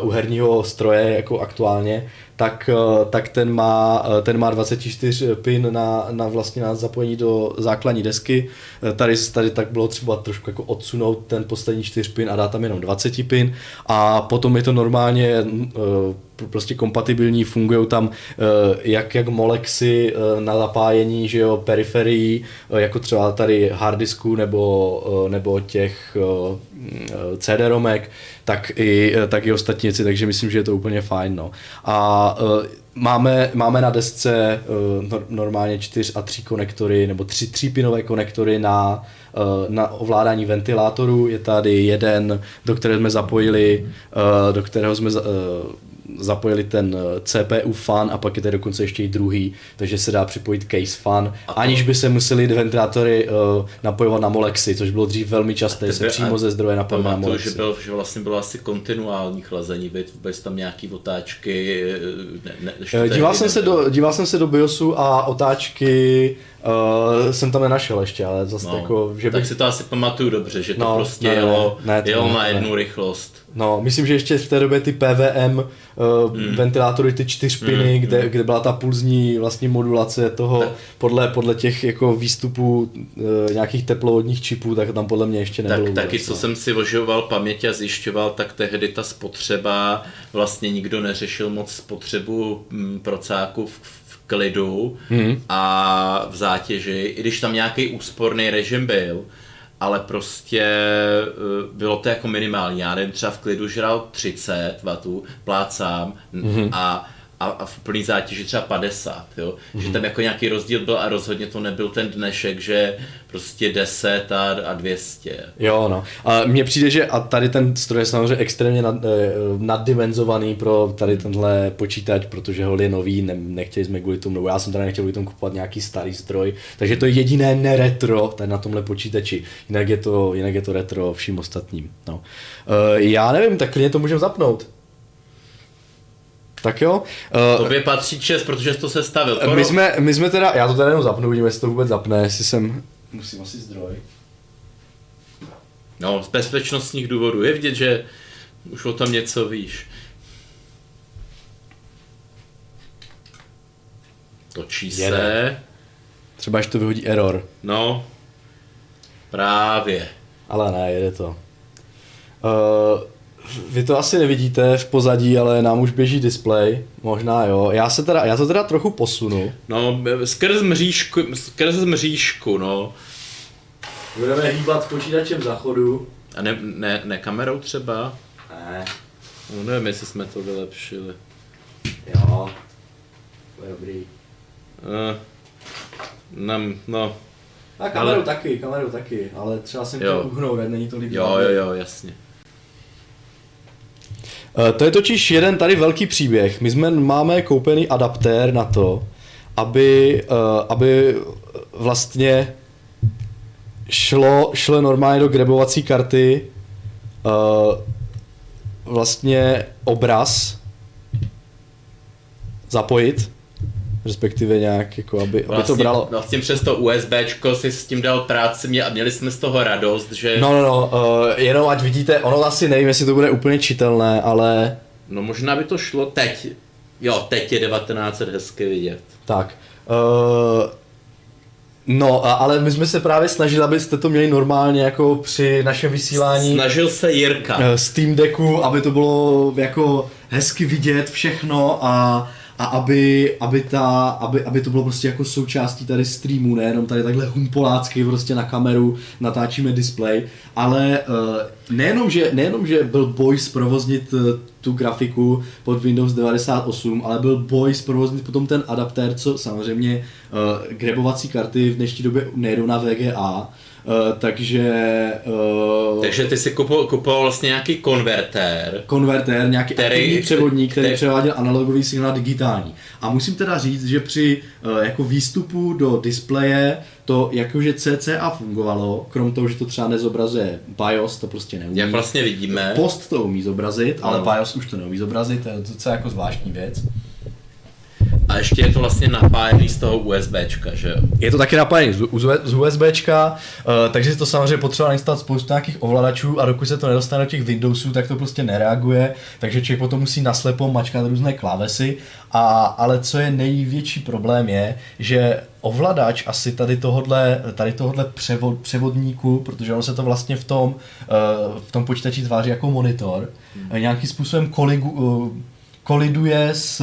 uh, u herního stroje jako aktuálně, tak, eh, tak ten, má, eh, ten má 24 pin na, na vlastně na zapojení do základní desky. Eh, Tady, tady tak bylo třeba trošku jako odsunout ten poslední 4 pin a dát tam jenom 20 pin a potom je to normálně prostě kompatibilní, fungují tam eh, jak, jak molexy eh, na zapájení, že jo, periferií, eh, jako třeba tady harddisků nebo, nebo těch CD-romek, tak i, tak i ostatní věci, takže myslím, že je to úplně fajn. No. A máme, máme na desce nor- normálně 4 a 3 konektory, nebo 3 třípinové konektory na, na ovládání ventilátoru. Je tady jeden, do kterého jsme zapojili, do kterého jsme zapojili ten eh, CPU fan a pak je tady dokonce ještě i druhý, takže se dá připojit case fan, aniž by se museli ventilátory uh, napojovat na molexy, což bylo dřív velmi časté, se Tebe- přímo a ze zdroje napojovat na molexy. že, byl, že vlastně bylo asi kontinuální chlazení, vůbec tam nějaký otáčky. Ne, ne, Eh, tehdy Díval jsem, se do, díval jsem se do BIOSu a otáčky uh, jsem tam nenašel ještě, ale zase No, jako, že tak bych, si to asi pamatuju dobře, že to No, prostě ne, ne, jelo, ne, to jelo ne, na ne. jednu rychlost. No, myslím, že ještě v té době ty PVM uh, Hmm. ventilátory, ty čtyřpiny, kde, kde byla ta pulzní vlastně modulace toho podle, podle těch jako výstupů uh, nějakých teplovodních čipů, tak tam podle mě ještě nebylo. Tak, taky vůbec, co no. jsem si oživoval paměť a zjišťoval, tak tehdy ta spotřeba, vlastně nikdo neřešil moc spotřebu mm, procáku v, v klidu Mhm. a v zátěži, i když tam nějaký úsporný režim byl, ale prostě eh, bylo to jako minimální. Já nevím, třeba v klidu žral 30 W, plácám Mhm. a a, a v plný zátěži třeba 50, jo? Mhm. že tam jako nějaký rozdíl byl a rozhodně to nebyl ten dnešek, že prostě 10 a, a 200. Jo, no. A mně přijde, že a tady ten stroj je samozřejmě extrémně nad, eh, naddimenzovaný pro tady tenhle počítač, protože ho je nový, ne, nechtěli jsme kvůli tomu, nebo já jsem tady nechtěl kvůli tomu kupovat nějaký starý stroj, takže to je jediné neretro tady na tomhle počítači, jinak je to, jinak je to retro vším ostatním. No. Uh, já nevím, tak klidně to můžeme zapnout. Tak jo. Uh, Tobě patří čest, protože jsi to sestavil. my, jsme, my jsme teda, já to tady jenom zapnu, uvidíme, jestli to vůbec zapne, jestli jsem... Musím asi zdroj. No, z bezpečnostních důvodů. Je vidět, že už o tom něco víš. Točí se. Jede. Třeba, až to vyhodí error. No, právě. Ale ne, jede to. Uh, vy to asi nevidíte v pozadí, ale nám už běží display. Možná jo. Já, se teda, já to teda trochu posunu. No, skrz mřížku, skrz mřížku, no. Budeme hýbat počítačem zachodu. A ne, ne, ne kamerou třeba? Ne. No nevím, jestli jsme to vylepšili. Jo. To je dobrý. Uh, nem, no, A kamerou Ale- taky, kamerou taky, ale třeba jsem Jo. to uhnout, není to líbí. jo, jo, jo, jasně. Eh, To je totiž jeden tady velký příběh. My jsme máme koupený adaptér na to, aby, eh, aby vlastně šlo, šlo normálně do grebovací karty eh, vlastně obraz zapojit, respektive nějak jako, aby, aby to Vlastně, bralo. vlastně přes to USBčko si s tím dal práci mě a měli jsme z toho radost, že No, no, no, uh, jenom ať vidíte, ono asi nevím, jestli to bude úplně čitelné, ale no možná by to šlo teď. Jo, teď je 1900 hezky vidět. Tak. Uh, no, a, ale my jsme se právě snažili, abyste to měli normálně jako při našem vysílání Snažil se Jirka. uh, Steam Decku, aby to bylo jako hezky vidět všechno a, a aby, aby, ta, aby, aby to bylo prostě jako součástí tady streamu, nejenom tady takhle humpolácky prostě na kameru natáčíme display, ale uh, nejenom, že, nejenom, že byl boj zprovoznit uh, tu grafiku pod Windows 98, ale byl boj zprovoznit potom ten adaptér, co samozřejmě uh, grebovací karty v dnešní době nejdou na VGA, takže... Uh, Takže ty si kupoval, kupoval vlastně nějaký konvertér. konvertér, nějaký Který- převodník, který, který- převáděl analogový signál digitální. A musím teda říct, že při eh, jako výstupu do displeje to jakože CCA fungovalo, krom toho, že to třeba nezobrazuje BIOS, to prostě neumí. Jak vlastně vidíme. Post to umí zobrazit, ale Ano. BIOS už to neumí zobrazit, to je docela jako zvláštní věc. A ještě je to vlastně napájený z toho USBčka, že jo? Je to taky napájený z, USBčka, uh, takže to samozřejmě potřeba nainstalovat spoustu nějakých ovladačů a dokud se to nedostane do těch Windowsů, tak to prostě nereaguje, takže člověk potom musí naslepo mačkat různé klávesy, a, ale co je největší problém je, že ovladač asi tady tohodle, tady tohodle převod, převodníku, protože ono se to vlastně v tom, uh, v tom počítači tváří jako monitor, hmm. nějakým způsobem koligu, uh, koliduje s,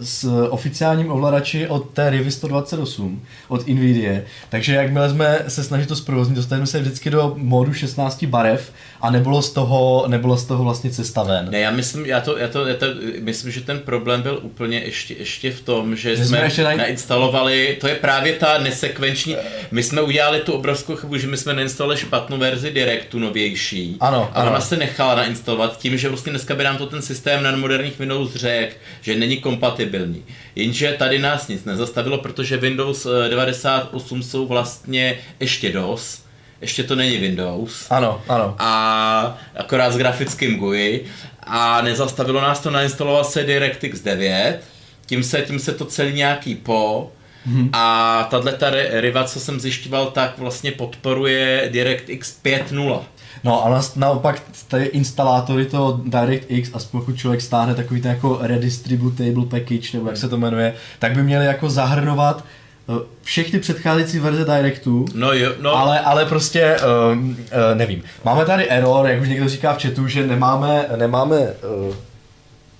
s oficiálním ovladači od té Rivi 128, od Nvidia. Takže jakmile jsme se snažili to zprovoznit, dostaneme se vždycky do módu 16 barev a nebylo z toho, nebylo z toho vlastně cesta ven. Ne, já myslím, já to, já to, já to, myslím, že ten problém byl úplně ještě, ještě v tom, že, Že jsme, jsme ještě na- nainstalovali, to je právě ta nesekvenční, my jsme udělali tu obrovskou chybu, že my jsme nainstalovali špatnou verzi Directu novější. Ano, a ano. ona se nechala nainstalovat tím, že vlastně dneska by nám to ten systém na moderních Windows řekl, že není kompatibilní. Jenže tady nás nic nezastavilo, protože Windows eh, 98 jsou vlastně ještě DOS, ještě to není Windows Ano, ano. a akorát s grafickým GUI a nezastavilo nás to, nainstaloval se DirectX 9, tím se, tím se to celý nějaký po Mhm. a tahle ta Riva, co jsem zjišťoval, tak vlastně podporuje DirectX 5.0. No a nas- naopak ty instalátory to DirectX, a pokud člověk stáhne takový ten jako redistributable package, nebo jak se to jmenuje, tak by měli jako zahrnovat eh, všechny předcházející verze Directu, No jo, no, Ale, ale prostě, uh, uh, nevím. Máme tady error, jak už někdo říká v chatu, že nemáme, nemáme uh,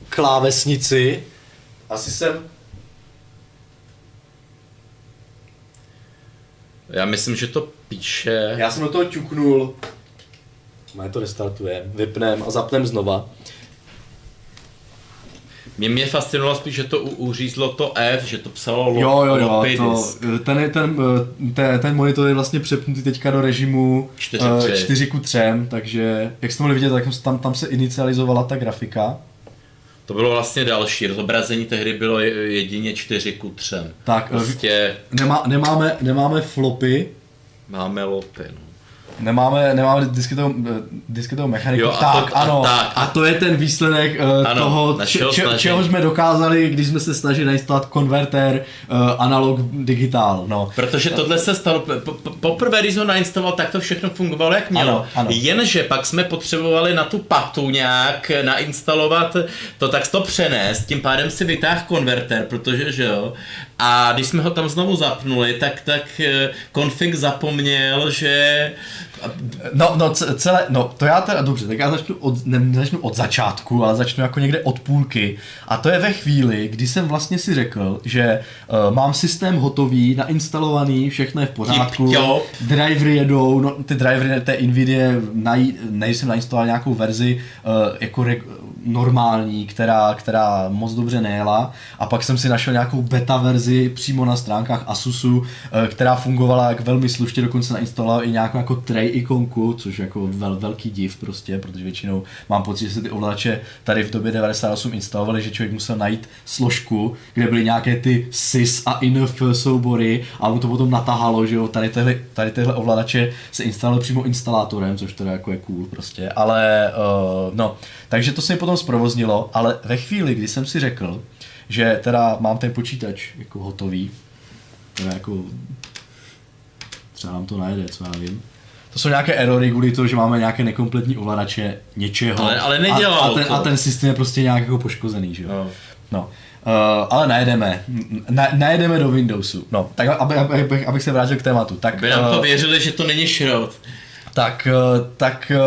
klávesnici. Asi jsem... já myslím, že to píše. Já jsem do toho ťuknul. Máme to restartujeme, vypnem a zapnem znova. Mě, mě fascinovalo spíš, že to u, uřízlo to F, že to psalo lo, Jo, jo, jo, to, ten, ten, eh, ten, ten monitor je vlastně přepnutý teďka do režimu Čtyři eh, k tři. 4 ku 3, takže jak jste mohli vidět, tak tam, tam se inicializovala ta grafika. To bylo vlastně další, zobrazení tehdy bylo je- jedině 4 ku 3. Tak, eh, Prostě Nemá, nemáme, nemáme flopy, máme lopy, no. Nemáme, nemáme disketovou, eh, disketovou mechaniku. Jo, a tak, to- a ano. tak. A to je ten výsledek uh, Ano, toho, če, če, čeho jsme dokázali, když jsme se snažili nainstalovat konvertér uh, analog digitál. No. Protože tohle se stalo, po- po- poprvé, když ho nainstaloval, tak to všechno fungovalo jak mělo. Ano, ano. Jenže pak jsme potřebovali na tu patu nějak nainstalovat to, tak to přenést, tím pádem si vytáhl konverter, protože že jo. A když jsme ho tam znovu zapnuli, tak, tak eh, konfig zapomněl, že No, no, ce- celé, no, to já teda, dobře, tak já začnu od, ne, začnu od začátku, ale začnu jako někde od půlky. A to je ve chvíli, kdy jsem vlastně si řekl, že uh, mám systém hotový, nainstalovaný, všechno je v pořádku, Tip-top. drivery jedou, no, ty drivery té Nvidia, naj, nejsem nainstaloval nějakou verzi uh, jako re, normální, která, která moc dobře nejela a pak jsem si našel nějakou beta verzi přímo na stránkách Asusu, eh, která fungovala jak velmi slušně, dokonce nainstaloval i nějakou jako tray ikonku, což jako vel, velký div prostě, protože většinou mám pocit, že se ty ovladače tady v době 98 instalovaly, že člověk musel najít složku, kde byly nějaké ty sys a inf soubory a mu to potom natahalo, že jo, tady tyhle, tady tyhle ovladače se instalovaly přímo instalátorem, což teda jako je cool prostě, ale uh, no, takže to se mi potom zprovoznilo, ale ve chvíli, kdy jsem si řekl, že teda mám ten počítač jako hotový, teda jako třeba nám to najde, co já vím. To jsou nějaké erory kvůli toho, že máme nějaké nekompletní ovladače něčeho. Ale- ale a, nedělalo a, ten, to. a ten systém je prostě nějak jako poškozený, že jo. No. no. Uh, ale najedeme, na, najedeme do Windowsu. No, tak aby, aby, abych, abych se vrátil k tématu. Tak, by nám eh, to věřili, že to není šrot. Tak, eh, tak eh,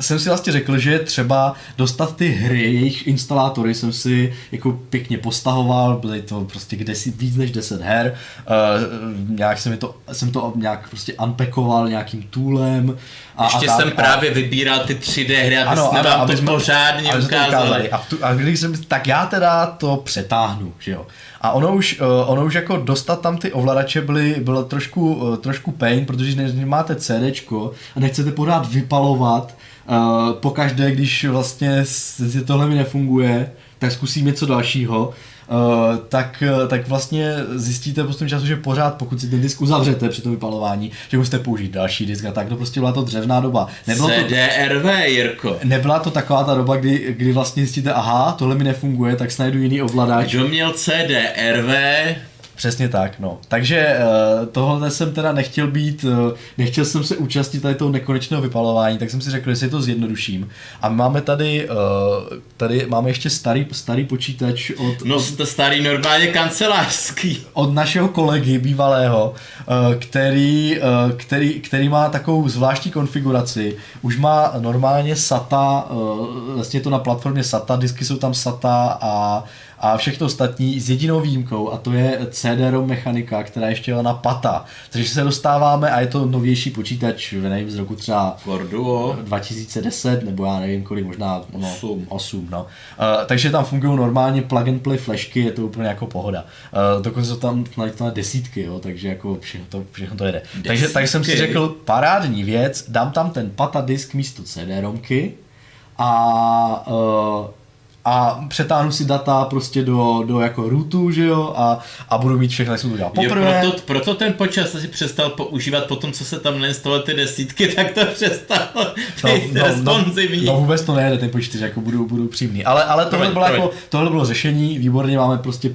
jsem si vlastně řekl, že je třeba dostat ty hry, jejich instalátory jsem si jako pěkně postahoval, byly to prostě kdesi, víc než 10 her, uh, nějak jsem, mi to, jsem to nějak prostě unpackoval nějakým toolem. A, Ještě a tak, jsem právě vybíral ty 3D hry, aby jsme vám aby to jsme- pořádně aby to ukázali. A, tu, a když jsem, tak já teda to přetáhnu, že jo. A ono už, uh, ono už jako dostat tam ty ovladače byly, bylo trošku, uh, trošku pain, protože ne- nemáte CDčko a nechcete pořád vypalovat uh, pokaždé, když vlastně tohle mi nefunguje, tak zkusím něco dalšího. Uh, tak, uh, tak vlastně zjistíte postupem času, že pořád, pokud si ten disk uzavřete při tom vypalování, že musíte použít další disk a tak, to prostě byla to dřevná doba. Nebylo to, CDRV, Jirko. Nebyla to taková ta doba, kdy, kdy vlastně zjistíte, aha, tohle mi nefunguje, tak snajdu jiný ovladač. Kdo měl CDRV, Přesně tak, no. Takže uh, tohle jsem teda nechtěl být, uh, nechtěl jsem se účastnit tady toho nekonečného vypalování, tak jsem si řekl, že si to zjednoduším. A máme tady, uh, tady máme ještě starý, starý počítač od, no to starý normálně kancelářský. od našeho kolegy bývalého, eh, který, eh, který, který má takovou zvláštní konfiguraci. Už má normálně SATA, eh, vlastně je to na platformě SATA, disky jsou tam SATA a, a všechno ostatní s jedinou výjimkou a to je CD-ROM mechanika, která ještě je na PATA. Takže se dostáváme a je to novější počítač, nevím, z roku třeba Corduo. 2010, nebo já nevím kolik, možná no, Osm. 8 no. Uh, takže tam fungují normálně plug and play flashky, je to úplně jako pohoda. Uh, dokonce jsou tam na, na desítky, jo, takže jako všechno to, všechno to jede. Takže, takže jsem si Desítky. řekl, parádní věc, dám tam ten pata disk místo CD-romky a uh, a přetáhnu si data prostě do, do jako rootu, že jo, a, a budu mít všechno, jak jsem to dělal Jo, poprvé. proto, proto ten počas si přestal používat po tom, co se tam nainstalovaly ty desítky, tak to přestalo být no, responsivní. No, no, vůbec to nejde ten počítač, jako budu, budu přímý. Ale, ale tohle, Promiň, bylo promiň. jako, tohle bylo řešení, výborně máme prostě,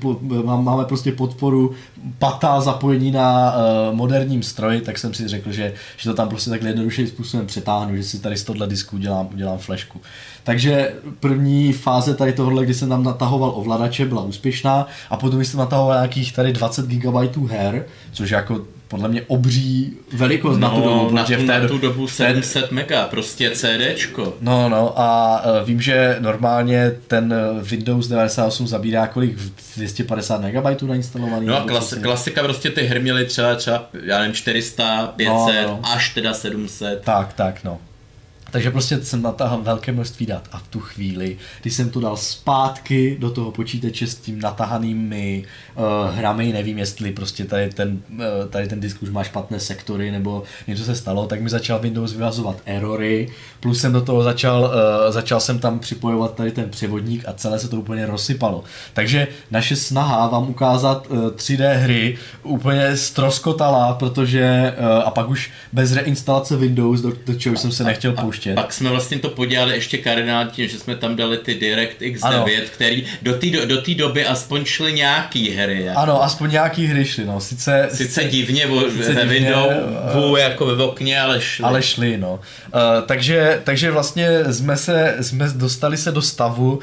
máme prostě podporu pata zapojení na uh, moderním stroji, tak jsem si řekl, že, že to tam prostě takhle jednodušším způsobem přetáhnu, že si tady z tohle disku udělám, udělám flashku. Takže první fáze tady tohohle, kdy jsem tam natahoval ovladače, byla úspěšná a potom jsem natahoval nějakých tady 20 GB her, což je jako podle mě obří velikost na tu dobu, No, na, protože tu, v té, na tu dobu v té, 700 mega, prostě CDčko. No, no a uh, vím, že normálně ten eh, Windows 98 zabírá kolik 250 MB nainstalovaný. No a nebo klas, co si- klasika prostě ty hry měly třeba, třeba já nevím, 400, 500, No, no. až teda 700. Tak, tak, no. Takže prostě jsem natáhl velké množství dat a v tu chvíli, když jsem to dal zpátky do toho počítače s tím natahanými uh, hrami, nevím jestli prostě tady ten, uh, tady ten disk už má špatné sektory nebo něco se stalo, tak mi začal Windows vyvazovat erory, plus jsem do toho začal, uh, začal jsem tam připojovat tady ten převodník a celé se to úplně rozsypalo. Takže naše snaha vám ukázat uh, 3D hry úplně stroskotala, protože uh, a pak už bez reinstalace Windows, do, do čeho jsem se nechtěl pouštět pouštět. Pak jsme vlastně to podělali ještě kardinálně tím, že jsme tam dali ty DirectX 9, ano. který do té do, do doby aspoň šly nějaký hry. Jako. Ano, aspoň nějaký hry šly, no. Sice, sice divně sice ve Windows, uh, jako ve okně, ale šly. Ale šly, no. Uh, takže, takže vlastně jsme se, jsme dostali se do stavu, uh,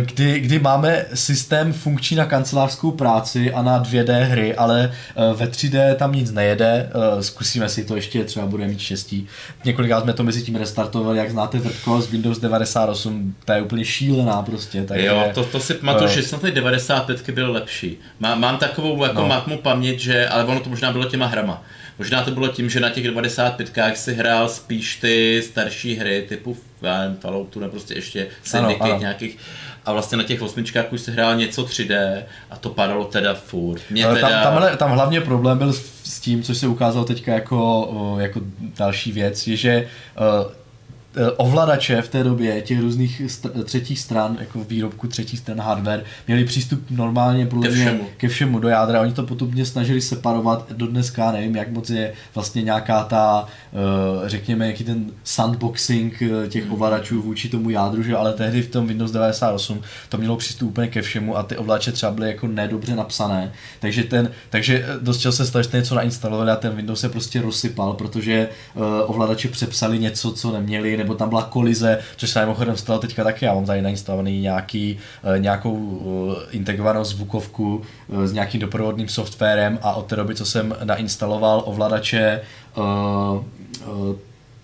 kdy, kdy máme systém funkční na kancelářskou práci a na 2D hry, ale uh, ve 3D tam nic nejede. Uh, zkusíme si to ještě, třeba bude mít štěstí. Několikrát jsme to mezi tím restartovali to, jak znáte vrtko z Windows 98, ta je úplně šílená prostě. Takže, jo, to, to si pamatuju, uh, že snad ty 95 byly lepší. Má, mám takovou jako no. matmu paměť, že, ale ono to možná bylo těma hrama. Možná to bylo tím, že na těch 95 si hrál spíš ty starší hry typu Falloutu nebo prostě ještě Syndicate nějakých a vlastně na těch osmičkách už se hrál něco 3D a to padalo teda furt. Mě teda... tam, tamhle, tam hlavně problém byl s tím, což se ukázalo teďka jako, jako další věc, je, že Eh, ovladače v té době těch různých st- třetích stran, jako výrobku třetích stran hardware, měli přístup normálně ke všemu. ke všemu do jádra. Oni to potom snažili separovat do dneska, nevím, jak moc je vlastně nějaká ta, eh, řekněme, jaký ten sandboxing eh, těch hmm. ovladačů vůči tomu jádru, že ale tehdy v tom Windows 98 to mělo přístup úplně ke všemu a ty ovladače třeba byly jako nedobře napsané. Takže ten, takže dost často se stalo, že něco nainstalovali a ten Windows se prostě rozsypal, protože ovladače přepsali něco, co neměli, nebo tam byla kolize, což se mimochodem stalo teďka taky, já mám tady nainstalovaný nějaký, eh, nějakou eh, integrovanou zvukovku eh, s nějakým doprovodným softwarem a od té doby, co jsem nainstaloval ovladače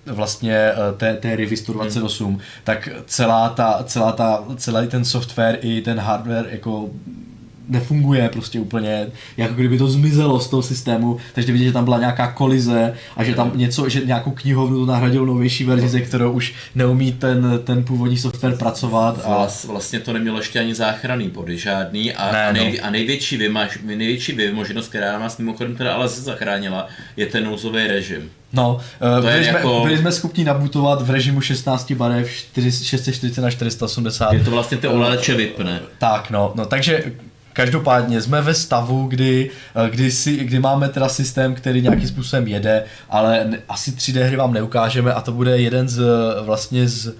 vlastně té, té Rivi 128, hmm. tak celá ta, celá ta, celý ten software i ten hardware jako nefunguje prostě úplně, jako kdyby to zmizelo z toho systému, takže vidět, že tam byla nějaká kolize a že tam něco, že nějakou knihovnu nahradil novější verzi, ze kterou už neumí ten, ten původní software pracovat. A... Vlastně to nemělo ještě ani záchranný body žádný a, ne, a, nej, no. a největší, vymaž, největší vymoženost, která nás mimochodem teda ale zachránila, je ten nouzový režim. No, to byli, jsme, jako... byli jsme schopni nabutovat v režimu 16 barev 640 na 480. Je to vlastně ty ovladače vypne. Tak, no, no takže Každopádně jsme ve stavu, kdy, eh, kdy, si, kdy máme teda systém, který nějakým způsobem jede, ale asi 3D hry vám neukážeme a to bude jeden z vlastně z uh,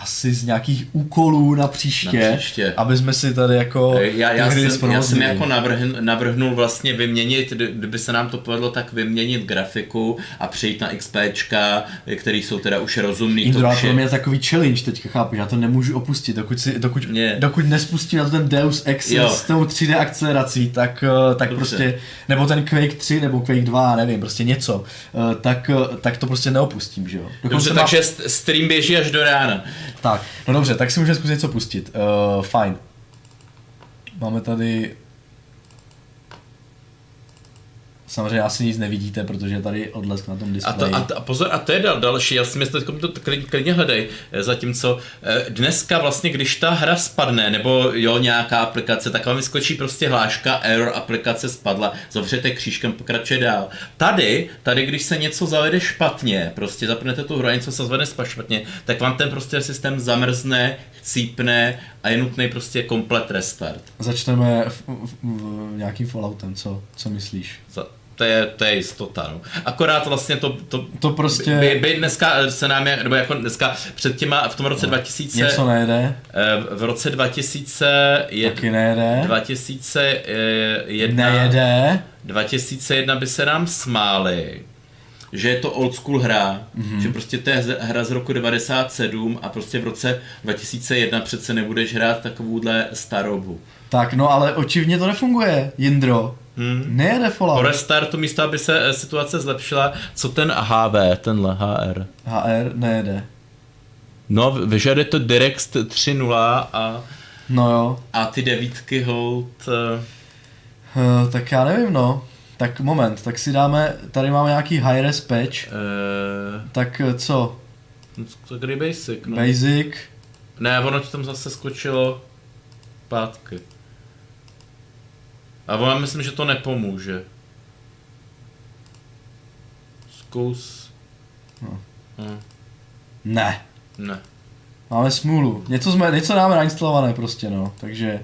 asi z nějakých úkolů na příště, na příště. aby jsme si tady jako já, já, jsem, já jsem jako navrhl, navrhnul vlastně vyměnit, kdyby se nám to povedlo, tak vyměnit grafiku a přejít na XPčka, který jsou teda už rozumný. Indro, to, už je... mě je takový challenge teďka, chápu, já to nemůžu opustit, dokud, si, dokud, dokud nespustím na to ten Deus Ex jo. s tou 3D akcelerací, tak, eh, tak prostě, nebo ten Quake 3 nebo Quake 2, nevím, prostě něco, eh, tak, eh, tak to prostě neopustím, že jo. Dobře, takže má... stream běží až do rána. Tak, no dobře, tak si můžeme zkusit něco pustit. Uh, fajn. Máme tady Samozřejmě asi nic nevidíte, protože je tady odlesk na tom displeji. A, to, a, a pozor, a to je dal, další, já si myslím, že to klidně, klidně hledej, eh, zatímco eh, dneska vlastně, když ta hra spadne, nebo jo, nějaká aplikace, tak vám vyskočí prostě hláška, error, aplikace spadla, zavřete křížkem, pokračuje dál. Tady, tady, když se něco zavede špatně, prostě zapnete tu hru a něco se zavede špatně, tak vám ten prostě systém zamrzne, chcípne a je nutný prostě komplet restart. Začneme v, v, v, nějakým Falloutem, co, co myslíš? Za, to je, to je jistota. No. Akorát vlastně to, to, to prostě... By, by dneska se nám, nebo jako dneska před těma, v tom roce no. 2000... Něco nejde. Eh, v roce 2001... Taky nejde. 2001... Nejede. 2001 by se nám smáli že je to old school hra, mm-hmm. že prostě to je hra z roku 97 a prostě v roce 2001 přece nebudeš hrát takovouhle starobu. Tak no ale očivně to nefunguje, Jindro. Hmm. Nejede Fallout. Po restartu místo, aby se eh, situace zlepšila, co ten HV, tenhle HR? HR nejede. No, vyžaduje to Direct 3.0 a... No jo. A ty devítky hold... Uh, tak já nevím, no. Tak moment, tak si dáme, tady máme nějaký high res patch. Uh... Tak co? To kdy basic, no. Basic. Ne, ono ti tam zase skočilo pátky. A ona myslím, že to nepomůže. Zkus. No. Hm, Ne. ne. Máme smůlu. Něco, jsme, něco máme nainstalované prostě, no. Takže,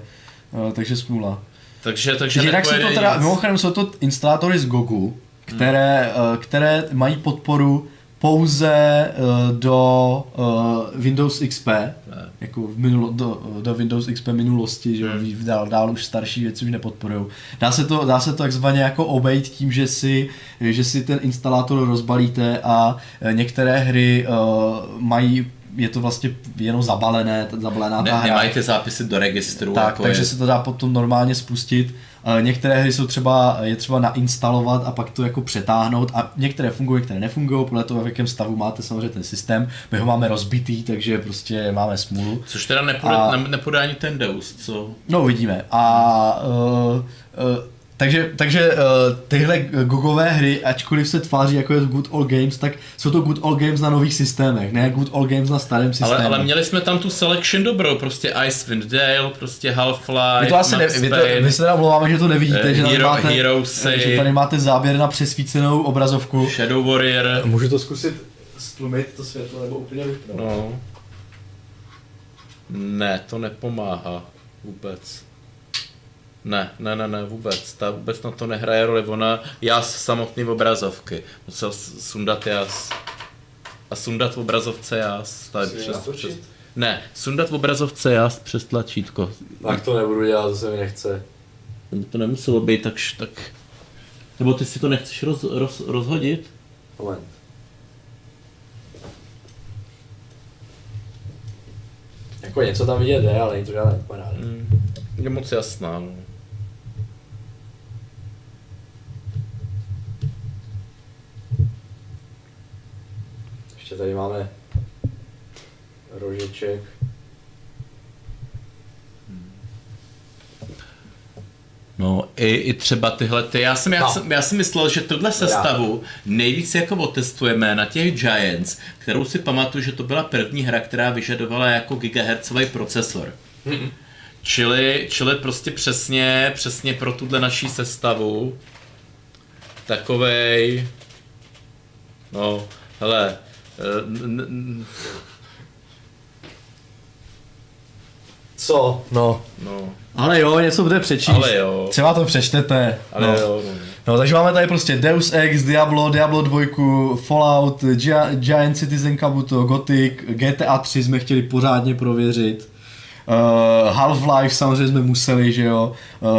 uh, takže smůla. Takže, takže Jinak jsou to teda, nic. mimochodem jsou to instalátory z Gogu, které, uh, které mají podporu pouze uh, do uh, Windows XP, Ne. jako v minulo, do, do Windows XP minulosti, že Hmm. dál, dál už starší věci už nepodporují. Dá se to, dá se to takzvaně jako obejít tím, že si, že si ten instalátor rozbalíte a eh, některé hry uh, mají je to vlastně jenom zabalené, zabalená ta Ne, hra. nemají ty zápisy do registru. Tak, jako takže je, se to dá potom normálně spustit. Eh, Některé hry jsou třeba, je třeba nainstalovat a pak to jako přetáhnout a některé fungují, některé nefungují, podle toho, v jakém stavu máte samozřejmě ten systém. My ho máme rozbitý, takže prostě máme smůlu. Což teda nepůjde, A- ne, nepůjde ani ten Deus, co? No uvidíme. A uh, uh, takže, takže uh, tyhle gogové hry, ačkoliv se tváří jako je Good Old Games, tak jsou to Good Old Games na nových systémech, ne Good Old Games na starém systému. Ale, ale měli jsme tam tu selection dobrou, prostě Icewind Dale, prostě Half-Life, Vy to asi ne, Max vy, to, Payne. vy se teda omlouváme, že to nevidíte, Eh, že, tady Hero- máte, Heroesy. že tady máte záběr na přesvícenou obrazovku. Shadow Warrior. Můžu to zkusit stlumit to světlo nebo úplně vypnout? No. Ne, to nepomáhá vůbec. Ne, ne, ne, ne, vůbec. Ta vůbec na to nehraje roli. Ona, já z samotný obrazovky. Musel sundat jas. A sundat v obrazovce jas. Tady přes, přes, ne, sundat v obrazovce jas přes tlačítko. Tak to nebudu dělat, to se mi nechce. To nemuselo být tak, tak... Nebo ty si to nechceš roz, roz, rozhodit? Moment. Jako něco tam vidět jde, ale to žádný paráda. Mm, je moc jasná. No. Ještě tady máme rožeček. No, i, i třeba tyhle ty, já jsem, já, No. jsem, já jsem myslel, že tohle sestavu nejvíc jako otestujeme na těch Giants, kterou si pamatuju, že to byla první hra, která vyžadovala jako gigahertzový procesor. Čili, čili prostě přesně, přesně pro tuhle naší sestavu takovej, no, hele, Co? No. no, Ale jo, něco bude přečíst. ale jo, Třeba to přečtete. ale no. jo, no. No, takže máme tady prostě Deus Ex, Diablo, Diablo 2, Fallout, Gi- Giant Citizen Kabuto, Gothic, GTA 3 jsme chtěli pořádně prověřit. Uh, Half-Life samozřejmě jsme museli, že jo. Uh,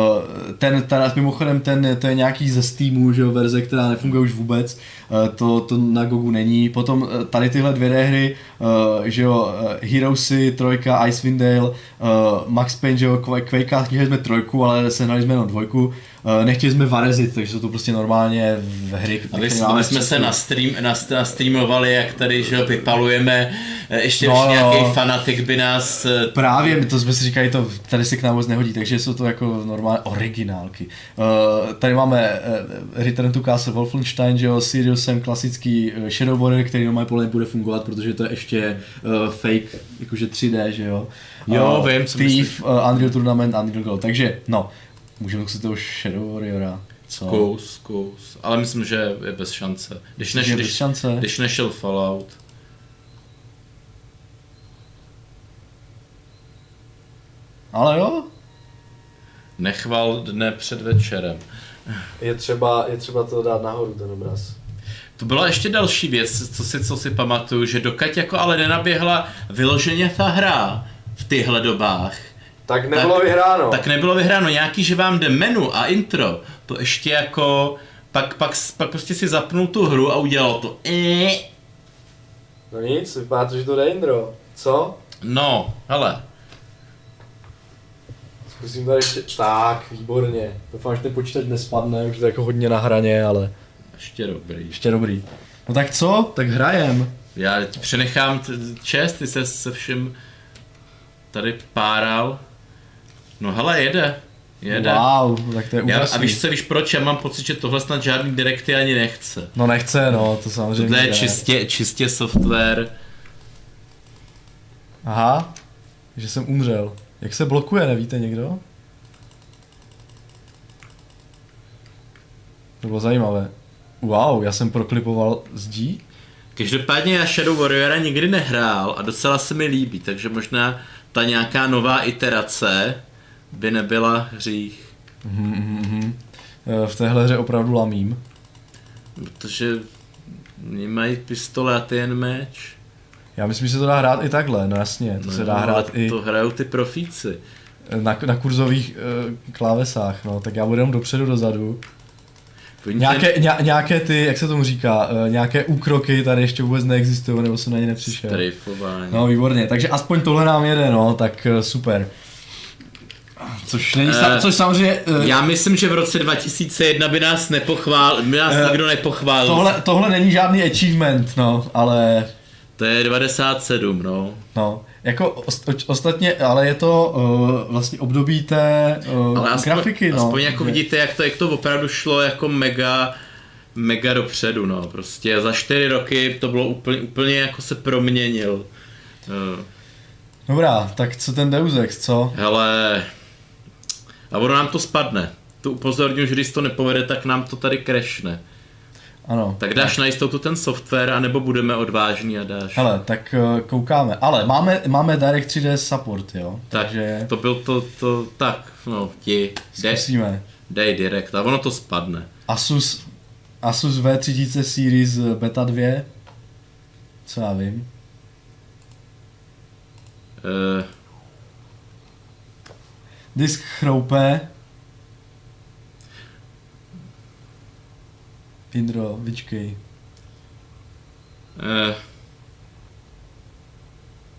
ten, teda, mimochodem, ten, to je nějaký ze Steamu, že jo, verze, která nefunguje už vůbec. Uh, to, to na Gogu není. Potom tady tyhle dvě hry, uh, že jo, uh, Heroesy, trojka, Icewind Dale, uh, Max Payne, že jo, Qu- Quakea, chtěli jsme trojku, ale sehnali jsme jenom dvojku. Uh, nechtěli jsme varezit, takže jsou to prostě normálně v hry, A my, máme jsme se na stream, na, na streamovali, jak tady, že jo, vypalujeme, eh, ještě No, no, no. nějaký fanatik by nás... eh, Právě, my to jsme si říkali, to tady se k nám vůbec nehodí, takže jsou to jako normálně originálky. Uh, tady máme uh, Return to Castle Wolfenstein, že jo, Sirius Sam klasický Shadow Warrior, který normálně podle bude fungovat, protože to je ještě uh, fake, jakože 3D, že jo. Jo, Uh, vím, co Thief, uh, Unreal Tournament, Unreal Gold, takže no, můžeme zkusit toho Shadow Warriora. Co? Zkus, zkus. Ale myslím, že je bez šance. Když, bez když, šance? když nešel Fallout. Ale jo, Nechval dne před večerem. Je třeba, je třeba to dát nahoru, ten obraz. To byla ještě další věc, co si, co si pamatuju, že dokud jako ale nenaběhla vyloženě ta hra v těchto dobách, Tak nebylo Tak- vyhráno. tak nebylo vyhráno nějaký, že vám jde menu a intro, to ještě jako, pak, pak, pak prostě si zapnul tu hru a udělal to. Eh. No nic, vypadá to, že to jde Indro. Co? No, hele, Zkusím tady ještě... Tak, výborně. Doufám, že ten počítač nespadne, už je to jako hodně na hraně, ale... ještě dobrý. ještě dobrý. No tak co? Tak hrajem. Já ti přenechám t- čest, ty se se všem tady páral. No hele, jede. Jede. Wow, tak to je Já, úžasný. a víš co, víš proč? Já mám pocit, že tohle snad žádný direkty ani nechce. No nechce, no, to samozřejmě. Tohle je čistě, čistě software. Aha, že jsem umřel. Jak se blokuje, nevíte někdo? To bylo zajímavé. Wow, já jsem proklipoval zdí? Každopádně já Shadow Warriora nikdy nehrál a docela se mi líbí, takže možná ta nějaká nová iterace by nebyla hřích. Mhm, mhm, mhm. Eh, V téhle hře opravdu lamím. Protože oni mají pistole a ty jen meč. Já myslím, že se to dá hrát i takhle, no jasně. To No se dá hrát ale i To hrajou ty profíci. na, na kurzových uh, klávesách, no. Tak já budu jenom dopředu, dozadu. Nějaké, ně, nějaké ty, jak se tomu říká, uh, nějaké úkroky tady ještě vůbec neexistují, nebo jsem na ně nepřišel. Strejfování. No výborně, takže aspoň tohle nám jede, no, tak uh, super. Což není, uh, což samozřejmě, uh, Já myslím, že v roce 2001 by nás nepochvál, by nás Eh, nikdo nepochválil. tohle, tohle není žádný achievement, no, ale To je 97, no. No, jako ostatně, ale je to uh, vlastně období té uh, Ale aspoň, grafiky, no. aspoň jako vidíte, jak to, jak to opravdu šlo jako mega, mega dopředu, no. Prostě za čtyři roky to bylo úplně, úplně jako se proměnil. Eh, Dobrá, tak co ten Deus Ex, co? Hele, a ono nám to spadne. Tu upozorňuji, že když to nepovede, tak nám to tady crashne. Ano. Tak dáš na jistotu ten software, anebo budeme odvážní a dáš. Hele, tak uh, koukáme. Ale máme, máme Direct 3D support, jo? tak Takže to byl to, to, tak, no, ti, dej, zkusíme. dej direct a ono to spadne. Asus, Asus V3000 Series eh, Beta 2. Co já vím. Uh, Disk chroupe. Indro, vyčkej. uh,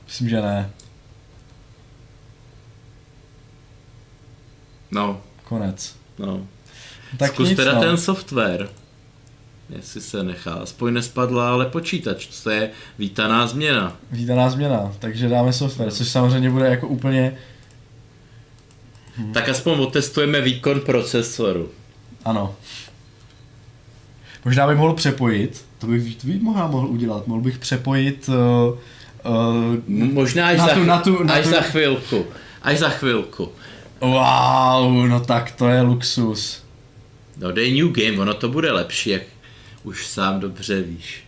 Myslím, že ne. no, Konec. no. Tak Zkus nic, teda no. ten software. Jestli se nechá. Aspoň nespadla, ale počítač. To je vítaná změna. Vítaná změna, takže dáme software, což samozřejmě bude jako úplně, Tak aspoň otestujeme výkon procesoru. ano. Možná bych mohl přepojit, to bych, to bych možná mohl udělat, mohl bych přepojit uh, uh, Možná až, Na za, tu- na tu- na až tu- za chvilku. Až za chvilku. wow, no tak to je luxus. No dej new game, ono to bude lepší, jak už sám dobře víš.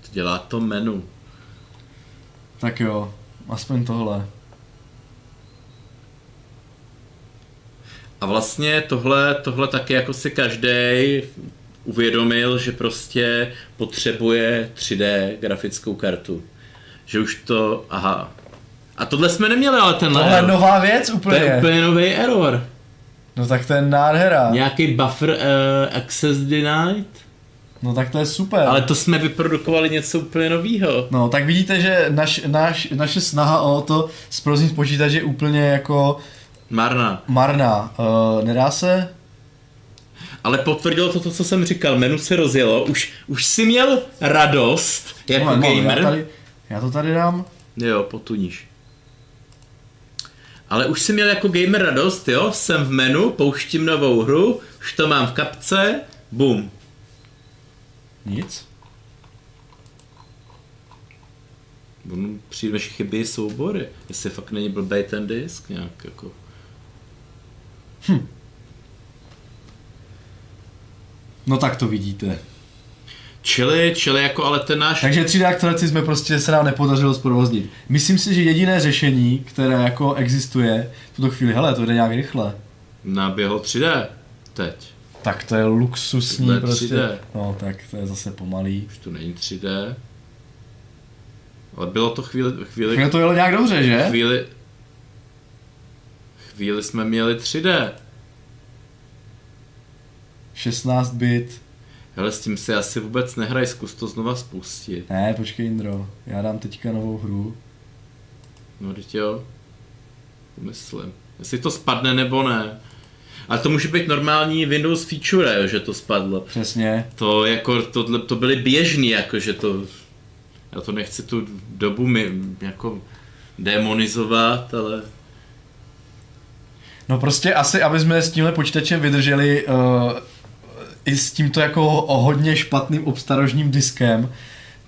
To dělá to menu. Tak jo, aspoň tohle. A vlastně tohle, tohle taky jako si každý uvědomil, že prostě potřebuje 3D grafickou kartu. Že už to, aha. A tohle jsme neměli, ale tenhle Tohle je nová věc To je úplně. úplně nový error. No tak to je nádhera. Nějaký buffer uh, access denied? No tak to je super. Ale to jsme vyprodukovali něco úplně novýho. No, tak vidíte, že naš, naš, naše snaha o to zproznit počítač je úplně jako Marná. marná. Uh, nedá se? Ale potvrdilo to to, co jsem říkal. Menu se rozjelo. Už, už si měl radost jako moment, gamer. Já, tady, já to tady dám. Jo, potuníš. Ale už si měl jako gamer radost, jo? Jsem v menu, pouštím novou hru, už to mám v kapce, bum. Nic. Bum, přijdeš chybí soubory. Jestli fakt není blbej ten disk nějak jako. No tak to vidíte. Čili, čili jako ale ten náš... Takže 3D aktoraci jsme prostě se nám nepodařilo zprovoznit. Myslím si, že jediné řešení, které jako existuje v tuto chvíli, hele, to jde nějak rychle. Naběhlo 3D. Teď. Tak to je luxusní je prostě. 3D. No tak to je zase pomalý. Už to není 3D. Ale bylo to chvíli, chvíli, Chvíli to jelo nějak dobře, že? chvíli, chvíli jsme měli 3D. 16 bit. Hele, s tím si asi vůbec nehraj, zkus to znova spustit. Ne, počkej Indro, já dám teďka novou hru. No, teď jo. Myslím. Jestli to spadne nebo ne. Ale to může být normální Windows feature, jo, že to spadlo. Přesně. To jako, tohle, to byly běžný, jako že to, já to nechci tu dobu mi, jako demonizovat, ale No prostě asi, aby jsme s tímhle počítačem vydrželi uh, i s tímto jako hodně špatným obstarožním diskem,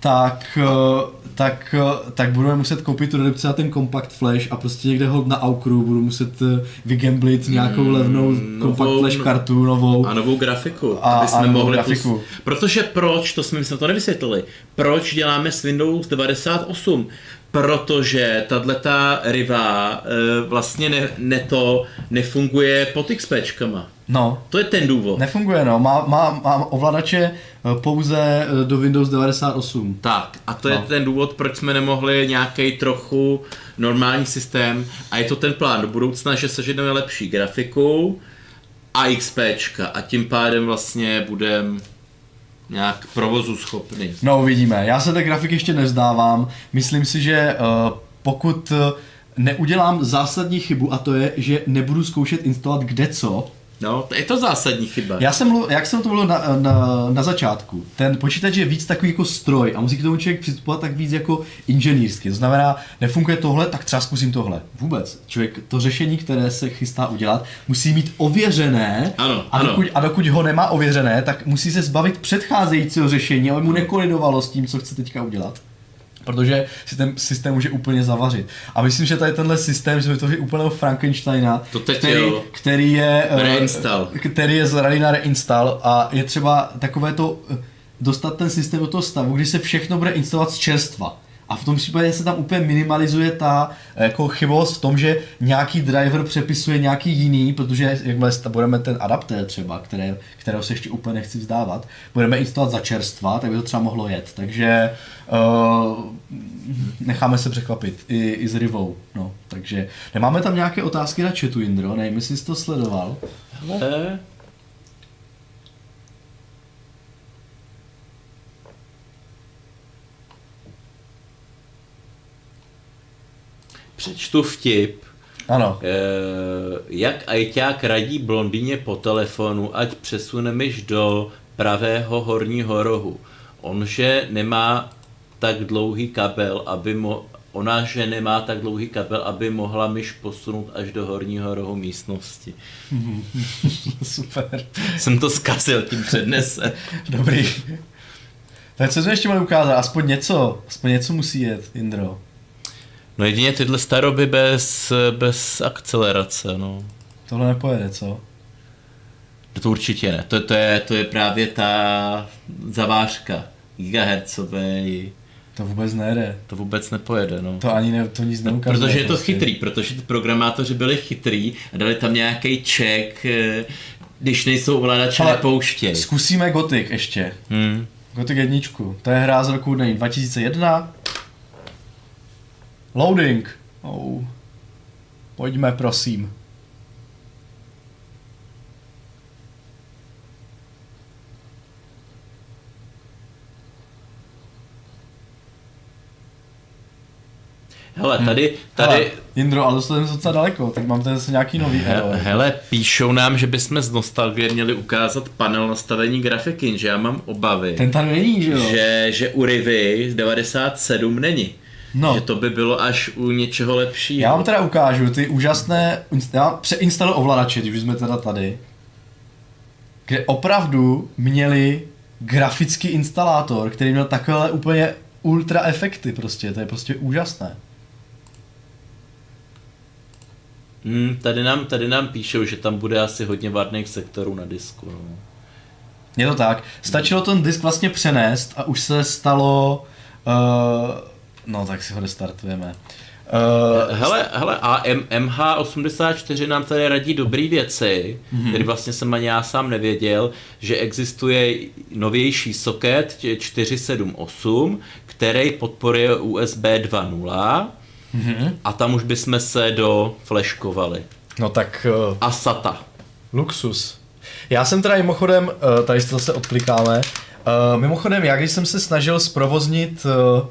tak, uh, tak, uh, tak budeme muset koupit tu redukci na ten compact flash a prostě někde ho na Aukru budu muset uh, vygamblit nějakou Mm, levnou novou- compact flash kartu novou. A novou grafiku, A- aby a jsme novou mohli grafiku. Plus... Protože proč, to jsme, my jsme to nevysvětlili, proč děláme s Windows 98? Protože tato Riva e, vlastně ne, ne to nefunguje pod XPčkama. No, To je ten důvod. nefunguje no, má, má, má ovladače eh, pouze eh, do Windows 98. Tak, a to je No. ten důvod, proč jsme nemohli nějaký trochu normální systém a je to ten plán do budoucna, že seženeme lepší grafiku a XPčka a tím pádem vlastně budeme nějak provozu schopný. No uvidíme. Já se té grafiky ještě nevzdávám. Myslím si, že uh, pokud uh, neudělám zásadní chybu a to je, že nebudu zkoušet instalovat kde co, No, to je to zásadní chyba. já jsem, mluv, jak jsem to mluvil na, na, na začátku, ten počítač je víc takový jako stroj a musí k tomu člověk přistupovat tak víc jako inženýrsky. To znamená, nefunguje tohle, tak třeba zkusím tohle. Vůbec. Člověk to řešení, které se chystá udělat, musí mít ověřené Ano, a, ano. dokud, a dokud ho nemá ověřené, tak musí se zbavit předcházejícího řešení, aby mu nekolidovalo s tím, co chce teďka udělat. Protože si ten systém může úplně zavařit. A myslím, že tady tenhle systém, že vytvořili úplného Frankensteina, To teď který, jo. který je eh, Reinstall. který je zraný na reinstall a je třeba takové to eh, dostat ten systém do toho stavu, kdy se všechno bude instalovat z čerstva. A v tom případě se tam úplně minimalizuje ta eh, jako chybovost v tom, že nějaký driver přepisuje nějaký jiný, protože jakmile budeme ten adaptér třeba, které, kterého se ještě úplně nechci vzdávat, budeme instalovat za čerstva, tak by to třeba mohlo jet. Takže uh, necháme se překvapit i, i s Rivou. No, takže nemáme tam nějaké otázky na chatu, Indro, nevím, jestli jsi to sledoval. Přečtu vtip. Ano. Eh, jak ajťák radí blondýně po telefonu, ať přesunemiš do pravého horního rohu. On, že nemá tak dlouhý kabel, aby mo- ona, že nemá tak dlouhý kabel, aby mohla myš posunout až do horního rohu místnosti. Super. Jsem to zkazil tím přednese. Dobrý. Tak co jsme ještě mohli ukázat? Aspoň něco. Aspoň něco musí jet, Indro. No jedině tyhle staroby bez, bez akcelerace, no. Tohle nepojede, co? To určitě ne. To, to, je, to je právě ta zavářka gigahertzové. To vůbec nejde. To vůbec nepojede, no. To ani ne, to nic neukazuje. Protože je to prostě. chytrý, protože ty programátoři byli chytrý a dali tam nějaký check, eh, když nejsou ovladače, Ale nepouštěj. Zkusíme Gothic ještě. Hmm. Gothic jedničku. To je hra z roku nevím, 2001. Loading. Oh. Pojďme, prosím. Hele, tady, tady, Hele, Jindro, ale dostali jsme se docela daleko, tak mám tady zase nějaký nový He- error. Hele, píšou nám, že bychom z nostalgie měli ukázat panel nastavení grafiky, že já mám obavy, Ten tady není, že jo? že, že u Rivy z 97 není. No. Že to by bylo až u něčeho lepšího. Já vám teda ukážu ty úžasné, já přeinstaluji ovladače, když jsme teda tady, kde opravdu měli grafický instalátor, který měl takové úplně ultra efekty prostě, to je prostě úžasné. Hmm, tady, nám, tady nám píšou, že tam bude asi hodně varných sektorů na disku. No. Je to tak, stačilo ten disk vlastně přenést a už se stalo, uh, no tak si ho restartujeme. Uh, Hele, hele, a M- MH84 nám tady radí dobrý věci, Mhm. mm-hmm. který vlastně jsem ani já sám nevěděl, že existuje novější socket 478, který podporuje USB 2.0 Mhm. mm-hmm. a tam už bychom se do flashkovali. no tak uh, A SATA. Luxus. Já jsem teda mimochodem, eh, tady to zase odklikáme, Eh, mimochodem já když jsem se snažil zprovoznit, eh,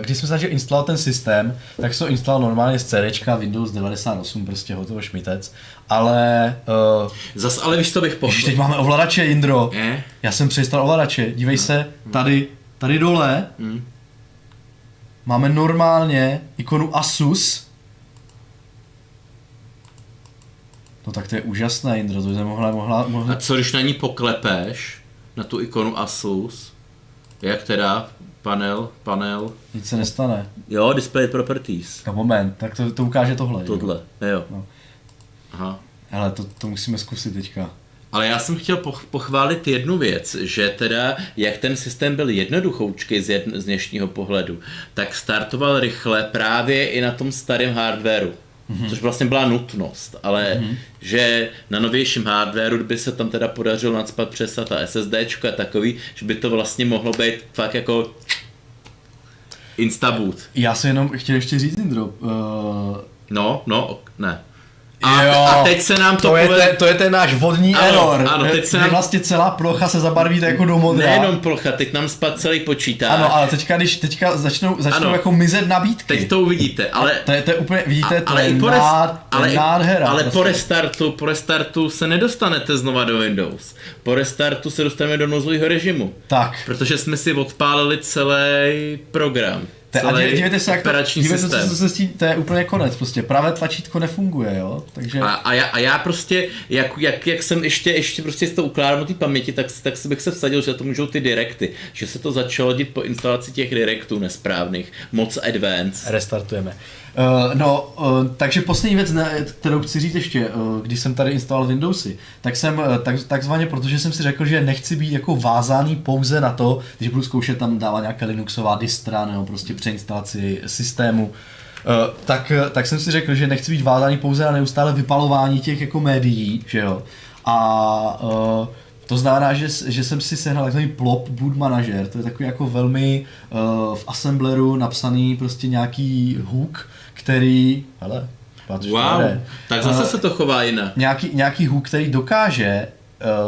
když jsem se snažil instalovat ten systém, tak jsem to instaloval normálně z CDčka Windows 98, prostě hotovo šmitec, ale uh, Zas ale víš, co bych Ježiš, teď máme ovladače, Jindro. Eh? Já jsem přeinstaloval ovladače, dívej se, tady, tady dole Hmm. máme normálně ikonu Asus, No tak to je úžasné, Indro, to by mohla, mohla, A mohla... co když na ní poklepeš, na tu ikonu Asus, jak teda panel, panel, Nic se nestane. jo, display properties, No moment, tak to, to ukáže tohle. jo? tohle, jo. No. Aha. Hele, to, to musíme zkusit teďka. Ale já jsem chtěl poch- pochválit jednu věc, že teda, jak ten systém byl jednoduchoučký z, jedn- z dnešního pohledu, tak startoval rychle právě i na tom starém hardwareu. Mm-hmm. Což vlastně byla nutnost, ale mm-hmm. že na novějším hardwareu by se tam teda podařilo nadspat přes ta SSDčka takový, že by to vlastně mohlo být fakt jako instaboot. Já jsem jenom chtěl ještě říct, Indro, uh, No, no, ok- ne. A, Jo, a teď se nám to, to, je povede- ten, to je ten náš vodní Ano, error. ano, teď se nám- vlastně celá plocha se zabarví jako do modra. Nejenom plocha, teď nám spad celý počítač. Ano, ale teďka, když teďka začnou, začnou Ano. jako mizet nabídky. Teď to uvidíte, ale... To je, to je úplně, vidíte, to ale je i po, nád, ale, je nádhera. ale prostě. po restartu, po restartu se nedostanete znova do Windows. Po restartu se dostaneme do nozového režimu. Tak, Protože jsme si odpálili celý program. Te, a dívejte se, jak to, dívejte se, co se s tím, to je úplně konec, prostě pravé tlačítko nefunguje, jo, takže... A, a, já, a já prostě, jak, jak, jak jsem ještě, ještě prostě to ukládal do té paměti, tak, tak si bych se vsadil, že to můžou ty direkty. Že se to začalo dít po instalaci těch direktů nesprávných. Moc advanced. Restartujeme. Uh, no, uh, takže poslední věc, ne, kterou chci říct ještě, uh, když jsem tady instaloval Windowsy, tak jsem uh, tak, takzvaně, protože jsem si řekl, že nechci být jako vázaný pouze na to, když budu zkoušet tam dávat nějaké Linuxová distra nebo prostě přeinstalaci systému, uh, tak, tak jsem si řekl, že nechci být vázaný pouze na neustále vypalování těch jako médií, že jo. A uh, to znamená, že, že jsem si sehnal takový plop boot manager, to je takový jako velmi uh, v assembleru napsaný prostě nějaký hook, který, hele, Wow, jde. tak zase Eh, se to chová jinak. nějaký, nějaký hook, který dokáže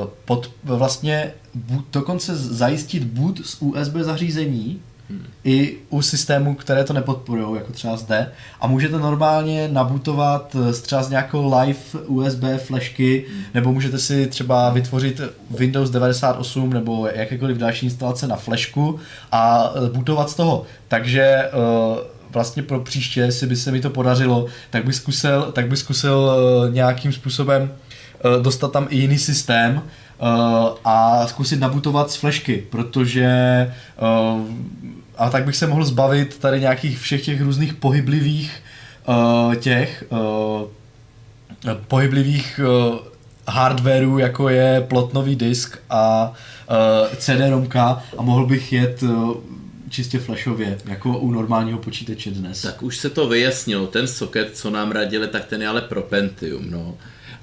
uh, pod, vlastně boot, dokonce zajistit boot z USB zařízení Hmm. i u systémů, které to nepodporují, jako třeba zde. A můžete normálně nabootovat eh, z třeba z nějakou live USB flashky, Hmm. nebo můžete si třeba vytvořit Windows 98 nebo jakékoliv další instalace na flashku a bootovat z toho. Takže eh, vlastně pro příště, jestli by se mi to podařilo, tak bych zkusil, tak bych zkusil eh, nějakým způsobem eh, dostat tam i jiný systém eh, a zkusit nabutovat z flashky, protože a tak bych se mohl zbavit tady nějakých všech těch různých pohyblivých těch pohyblivých hardwareu, jako je plotnový disk a CD-romka a mohl bych jet čistě flashově, jako u normálního počítače dnes. Tak už se to vyjasnilo, ten socket, co nám radili, tak ten je ale pro Pentium, no.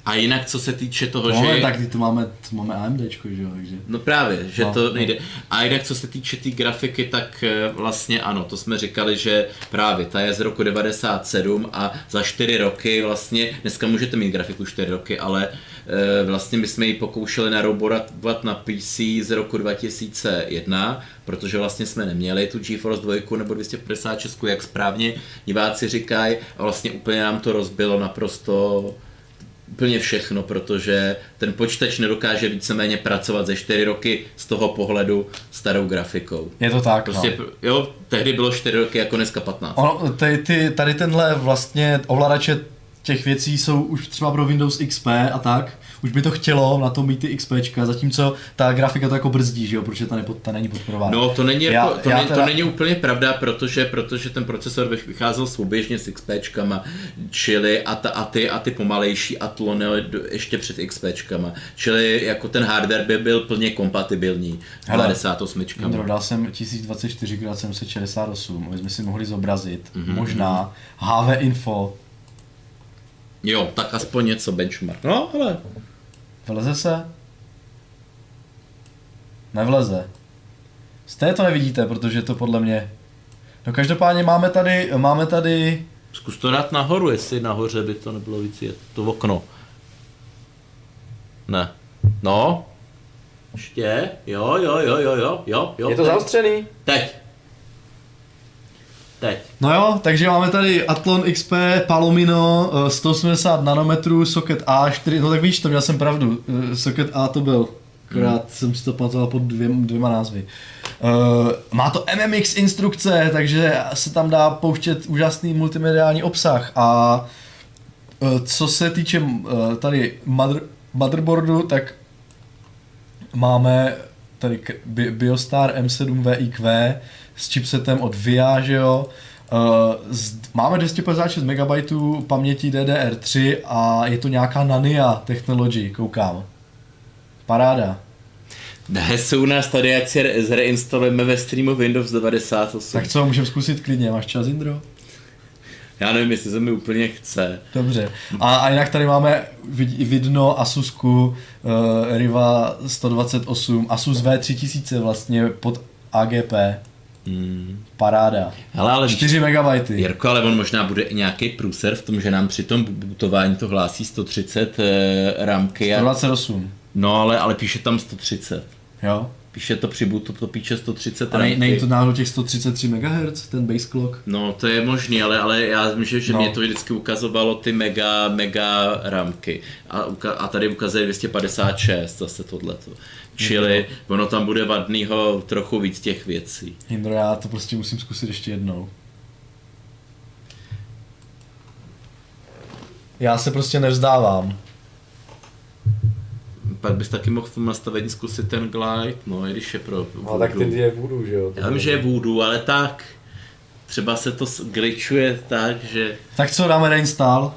A jinak, co se týče toho, no, že... tak to máme, to máme AMDčko, že jo, takže... No právě, že No, to no. nejde. A jinak co se týče té tý grafiky, tak eh, vlastně ano, to jsme říkali, že právě ta je z roku 97 a za 4 roky vlastně, dneska můžete mít grafiku 4 roky, ale vlastně my jsme ji pokoušeli naroubovat na PC z roku 2001, protože vlastně jsme neměli tu GeForce 2 nebo 256, jak správně diváci říkají, a vlastně úplně nám to rozbilo naprosto úplně všechno, protože ten počítač nedokáže víceméně pracovat ze 4 roky z toho pohledu starou grafikou. Je to tak, Prostě, no. jo, tehdy bylo 4 roky jako dneska 15. Ono, ty, ty, tady tenhle vlastně ovladače těch věcí jsou už třeba pro Windows XP a tak, už by to chtělo na tom mít ty XPčka, zatímco ta grafika to jako brzdí, že jo, protože ta, nepod, ta není podporována. No, to není, Já- jako, to, já není, teda- to není úplně pravda, protože, protože ten procesor vych- vycházel souběžně s XPčkama, čili a, ta, a, ty, a ty pomalejší Atlony do- ještě před XPčkama, čili jako ten hardware by byl plně kompatibilní s Hele, 98. Indro, dal jsem 1024x768, aby jsme si mohli zobrazit, Mhm. mm-hmm. možná HV Info, Jo, tak aspoň něco benchmark. No, ale vleze se? Nevleze. Z té to nevidíte, protože to podle mě... No každopádně máme tady, máme tady Zkus to dát nahoru, jestli nahoře by to nebylo víc jet. To okno. Ne. No. Ještě. Jo, jo, jo, jo, jo, jo, jo. teď. zaostřený? Teď. Teď. No jo, takže máme tady Athlon XP Palomino eh, 180 nanometrů, socket A4, no tak víš to, měl jsem pravdu, eh, socket A to byl, akorát hmm. jsem si to pamatoval pod dvě, dvěma názvy. Uh, má to MMX instrukce, takže se tam dá pouštět úžasný multimediální obsah a Eh, Co se týče eh, tady mother, motherboardu, tak máme tady Biostar M7 VIQ s chipsetem od VIA, že jo. Eh, z- Máme 256 MB paměti DDR3 a je to nějaká Nania technology, koukám. Paráda. Ne, jsou u nás tady, jak si re- zreinstalujeme ve streamu Windows 98. Tak co, můžeme zkusit klidně, máš čas, Indro? Já nevím, jestli se mi úplně chce. Dobře. A, a jinak tady máme vid- vidno Asusku uh, Riva 128, Asus V3000 vlastně pod AGP. Hmm. Paráda. Hele, ale 4 MB. Jirko, ale on možná bude i nějaký průser v tom, že nám při tom bootování to hlásí 130 eh, ramky. A, 128. no ale, ale píše tam 130. Jo. Píše to při bootu, to píše 130 A není to náhodou těch 133 MHz, ten base clock? No, to je možný, ale, ale já myslím, že No. mě to vždycky ukazovalo ty mega, mega ramky. A, a tady ukazuje 256 zase tohleto. Čili ono tam bude vadnýho trochu víc těch věcí. Indro, já to prostě musím zkusit ještě jednou. Já se prostě nevzdávám. Pak bys taky mohl v tom nastavení zkusit ten glide, no i když je pro No, tak voodoo. ty je voodoo, že jo? Já vím, že je voodoo, ale tak. Třeba se to glitchuje tak, že... Tak co, dáme reinstall?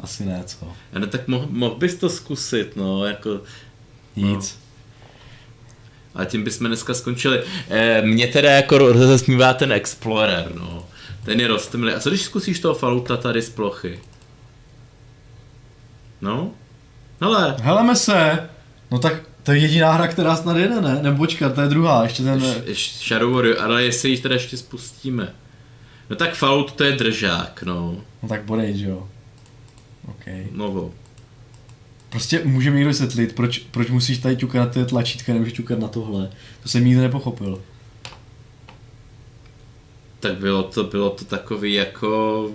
Asi ne, co? Ja, No tak mohl, mohl bys to zkusit, no, jako... Nic. A tím bychom dneska skončili. E, mě teda jako rozesmívá ten Explorer, no. Ten je roztemilý. A co když zkusíš toho Faluta tady z plochy? No? Hele, Heleme se! No tak to je jediná hra, která snad jede, ne? Nebo počkat, to je druhá, ještě ten... š- Shadow Warrior, ale jestli ji teda ještě spustíme. No tak Fallout to je držák, no. No tak bodej, že jo? OK. Novo. Prostě může mi někdo vysvětlit, proč, proč musíš tady ťukat na ty tlačítka, nemůžeš ťukat na tohle. To jsem nikdy nepochopil. Tak bylo to, bylo to takový jako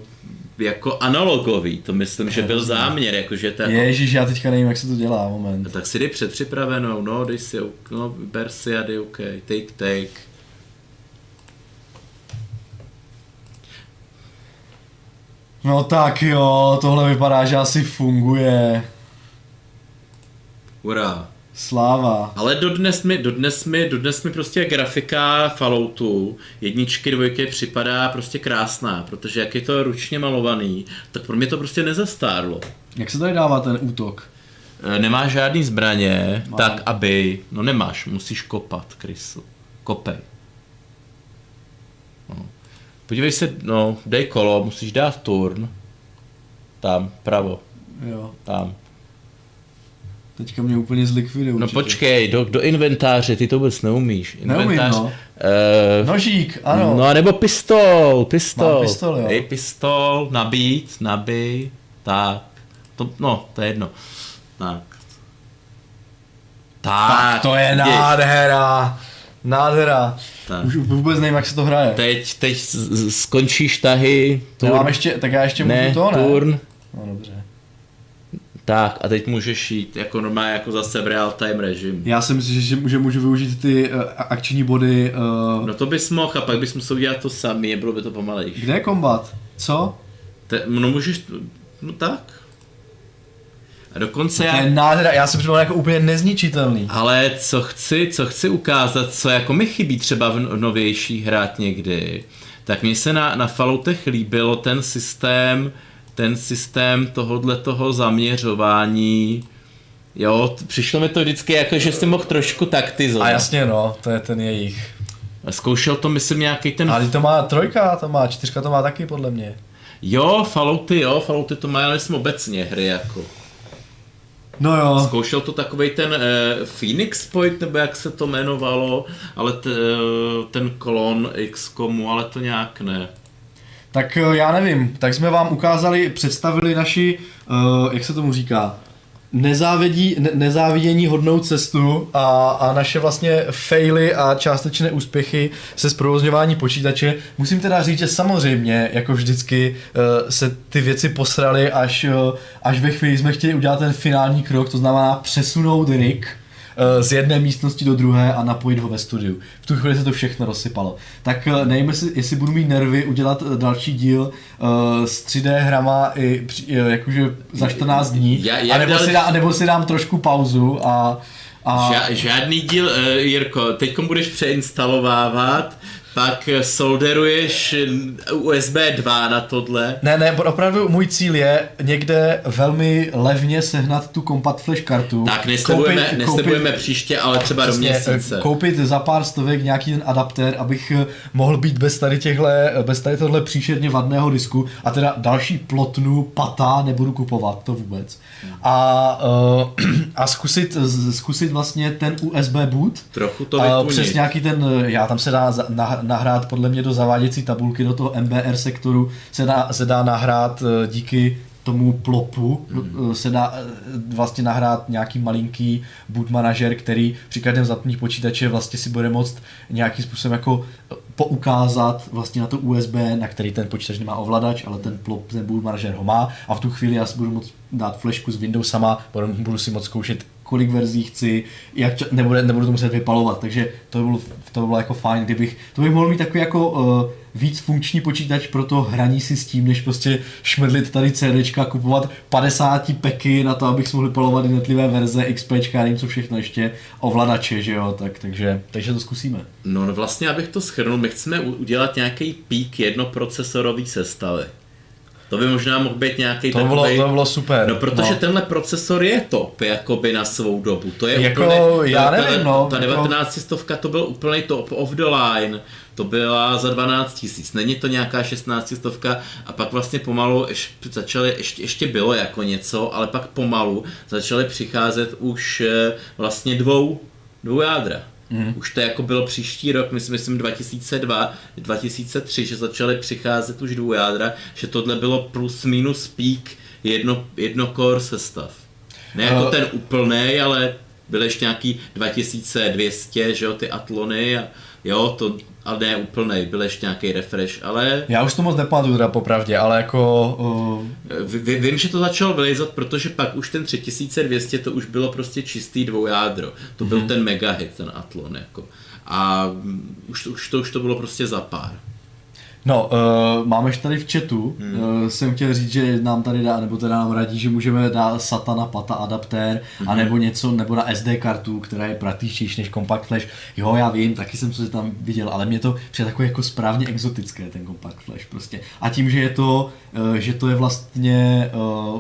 jako analogový, to myslím, že byl záměr, jakože to jako... Ježíš, já teďka nevím, jak se to dělá, No moment. tak si dej předpřipravenou, no, dej si, no, ber si a dej OK, take, take. No tak jo, tohle vypadá, že asi funguje. Hurá. Sláva. Ale dodnes mi, dodnes mi, dodnes mi prostě grafika Falloutu jedničky, dvojky připadá prostě krásná, protože jak je to ručně malovaný, tak pro mě to prostě nezastárlo. Jak se tady dává ten útok? E, Nemáš žádný zbraně, Mám. tak aby, no nemáš, musíš kopat, Krysu. Kopej. No. Podívej se, no, dej kolo, musíš dát turn. Tam, pravo, Jo, tam. Teďka mě úplně zlikvidují. No určitě. počkej, do, do inventáře, ty to vůbec neumíš. Neumím, Inventář, no. eh, Nožík, ano. No a nebo pistol, pistol. Mám pistol, jo. Dej pistol, nabít, nabij, tak. To, no, to je jedno. Tak. Tak, tak to je vidíš. nádhera. Nádhera. Tak. Už vůbec nevím, jak se to hraje. Teď, teď skončíš tahy, Já turn, mám ještě, tak já ještě ne, můžu to, ne? turn, No dobře. Tak a teď můžeš jít jako normálně jako zase v real time režim. Já si myslím, že, že můžu využít ty uh, akční body. Uh, No to bys mohl a pak bys musel udělat to samý, bylo by to pomalejší. Kde je kombat? Co? Te, no můžeš, no tak. A dokonce To já... je nádhera, já jsem připadal jako úplně nezničitelný. Ale co chci, co chci ukázat, co jako mi chybí třeba v no- novějších hrát někdy, tak mně se na, na Falloutech líbilo ten systém, ten systém tohohle toho zaměřování, jo, přišlo mi to vždycky jako, že jsem mohl trošku taktizovat. A jasně no, to je ten jejich. Zkoušel to myslím nějaký ten, Ale to má trojka, to má, čtyřka to má taky podle mě. jo, Fallouty, jo, Fallouty to mají, ale myslím obecně hry jako. No jo. Zkoušel to takový ten uh, Phoenix Point, nebo jak se to jmenovalo, ale t, uh, ten klon XCOMu, ale to nějak ne. Tak eh, já nevím, tak jsme vám ukázali, představili naši, uh, jak se tomu říká, nezávědí, ne, nezávidění hodnou cestu a, a naše vlastně faily a částečné úspěchy se zprovozňování počítače. Musím teda říct, že samozřejmě, jako vždycky, uh, se ty věci posraly, až, až ve chvíli jsme chtěli udělat ten finální krok, to znamená přesunout eh, z jedné místnosti do druhé a napojit ho ve studiu. V tu chvíli se to všechno rozsypalo. Tak eh, nevím, jestli, jestli budu mít nervy udělat eh, další díl s 3D hrama i při- eh, jakože za 14 dní, Já- já a nebo, dal- si dá, nebo si dám trošku pauzu a, a Ža- žádný díl, uh, Jirko, teď budeš přeinstalovávat, pak solderuješ USB 2 na tohle. Ne, ne, opravdu můj cíl je někde velmi levně sehnat tu Compact Flash kartu. Tak neslibujeme, koupit- neslibujeme příště, ale třeba do Přesně, měsíce. eh, koupit za pár stovek nějaký ten adaptér, abych eh, mohl být bez tady těchhle, bez tady tohle příšerně vadného disku a teda další plotnu pata nebudu kupovat, to vůbec. A, a zkusit, zkusit vlastně ten USB boot, Trochu to a přes nějaký ten, eh, já tam se dá nah- nahrát podle mě do zaváděcí tabulky, do toho MBR sektoru se dá, se dá nahrát eh, díky tomu plopu Mhm. mm. se dá eh, vlastně nahrát nějaký malinký boot manažer, který při každém zapnutí počítače vlastně si bude moct nějakým způsobem jako poukázat vlastně na to USB, na který ten počítač nemá ovladač, ale ten plop, ten boot manažer ho má a v tu chvíli já si budu moct dát flashku s Windowsama, budu, budu si moct zkoušet kolik verzí chci, jak ča- nebude, nebudu to muset vypalovat, takže to by bylo, to by bylo jako fajn, kdybych, to bych mohl mít takový jako uh, víc funkční počítač pro to hraní si s tím, než prostě šmedlit tady CDčka, kupovat 50 peky na to, abych si mohl vypalovat jednotlivé verze, XPčka, nevím co všechno ještě, ovladače, že jo, tak, takže, takže to zkusíme. No, no vlastně, abych to schrnul, my chceme udělat nějaký pík jednoprocesorový sestavy. To by možná mohl být nějaký To by bylo, to by bylo super. No, protože no. tenhle procesor je top, jakoby na svou dobu. To je Jako, úplně, já ta- nevím, ta, no, Ta jako- 19 stovka to byl úplný top of the line. To byla za 12 tisíc. Není to nějaká 16 stovka a pak vlastně pomalu ješ, začaly, ještě, ještě bylo jako něco, ale pak pomalu začaly přicházet už eh, vlastně dvou, dvou jádra. Mm. Už to jako bylo příští rok, myslím, myslím 2002, 2003, že začaly přicházet už dvoujádra, že tohle bylo plus minus peak jedno, jednokor sestav. Ne jako Eh. ten úplný, ale byly ještě nějaký 2200, že jo, ty Atlony a jo, to, ale ne úplný, byl ještě nějaký refresh, ale Já už to moc nepamatuju teda popravdě, ale jako... Uh, v- v- vím, že to začalo vylejzat, protože pak už ten 3200 to už bylo prostě čistý dvoujádro. To byl ten mega hit, ten Atlon jako. A už, už, to, už to bylo prostě za pár. No, uh, máme tady v chatu, hmm. uh, jsem chtěl říct, že nám tady dá, nebo teda nám radí, že můžeme dát SATA na PATA adaptér, hmm. anebo něco, nebo na SD kartu, která je praktičtější než Compact Flash. Jo, já vím, taky jsem se tam viděl, ale mě to přijde takové jako správně exotické, ten Compact Flash prostě. A tím, že je to, uh, že to je vlastně uh,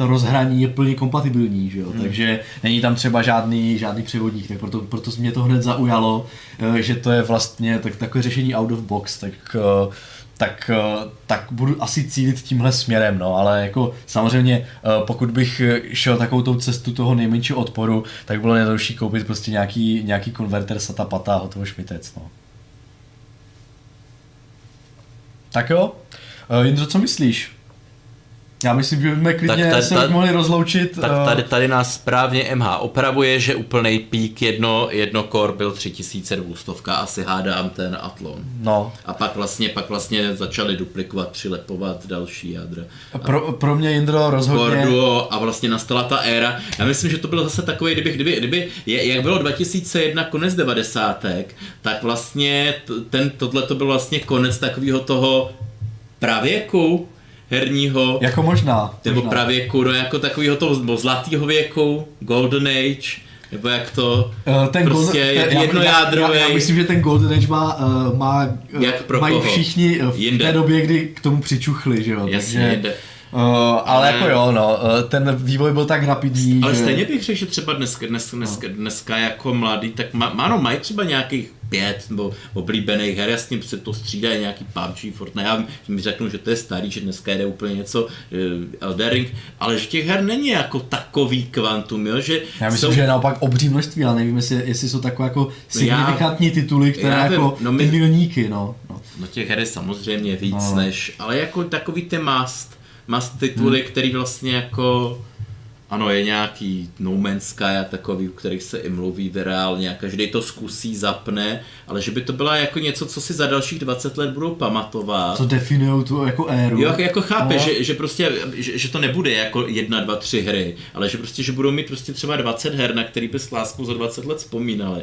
to rozhraní je plně kompatibilní, že jo? Hmm. takže není tam třeba žádný, žádný převodník, tak proto, proto mě to hned zaujalo, eh, že to je vlastně tak, takové řešení out of box, tak, eh, tak, eh, tak budu asi cílit tímhle směrem, no, ale jako samozřejmě pokud bych šel takovou tou cestu toho nejmenšího odporu, tak bylo nejlepší koupit prostě nějaký, nějaký konverter SATA PATA a hotovo šmitec, no. Tak jo, Jindro, co myslíš? Já myslím, že bychom klidně Tak ta- se ta- už mohli rozloučit. Tak eh, tady, tady nás správně MH opravuje, že úplný pík jedno, jedno core byl 3200, asi hádám ten Atlon. No, A pak vlastně, pak vlastně začali duplikovat, přilepovat další jádra. pro, pro mě Jindro rozhodně... Corduo a vlastně nastala ta éra. Já myslím, že to bylo zase takové, kdyby, kdyby, kdyby je, jak bylo 2001 konec 90. tak vlastně ten, tohle to byl vlastně konec takového toho pravěku herního. Jako možná. Nebo možná. pravěku, no jako takového toho zlatého věku, Golden Age, nebo jak to, Eh, ten prostě Golden, je- ten, já, jednojádrový. já, já, myslím, že ten Golden Age má, uh, má uh, Jak pro mají koho? všichni eh, v Jinde. té době, kdy k tomu přičuchli, že jo. Jasně, takže, jde. Uh, ale, Ale- jako jo, no, uh, ten vývoj byl tak rapidní, Ale že... stejně bych řekl, že třeba dneska, dneska, dneska, dneska jako mladý, tak má, má, no, mají třeba nějakých pět nebo oblíbených her, jasně se to střídají nějaký PUBG, Fortnite, já mi řeknu, že to je starý, že dneska jde úplně něco uh, Elden Ring, ale že těch her není jako takový kvantum, jo, že Já myslím, jsou, že je naopak obří množství, ale nevím, jestli, jestli jsou takové jako signifikantní tituly, které já vím, jako no no my- milníky, no. no. No těch her je samozřejmě víc No. než, ale jako takový ty must, must tituly, Hmm. který vlastně jako Ano, je nějaký No Man's Sky a takový, u kterých se i mluví reálně a každý to zkusí, zapne, ale že by to byla jako něco, co si za dalších 20 let budou pamatovat. Co definují tu jako éru. Jo, jako chápe, No. že, že prostě, že, že, to nebude jako jedna, dva, tři hry, ale že prostě, že budou mít prostě třeba 20 her, na který by s láskou za 20 let vzpomínali.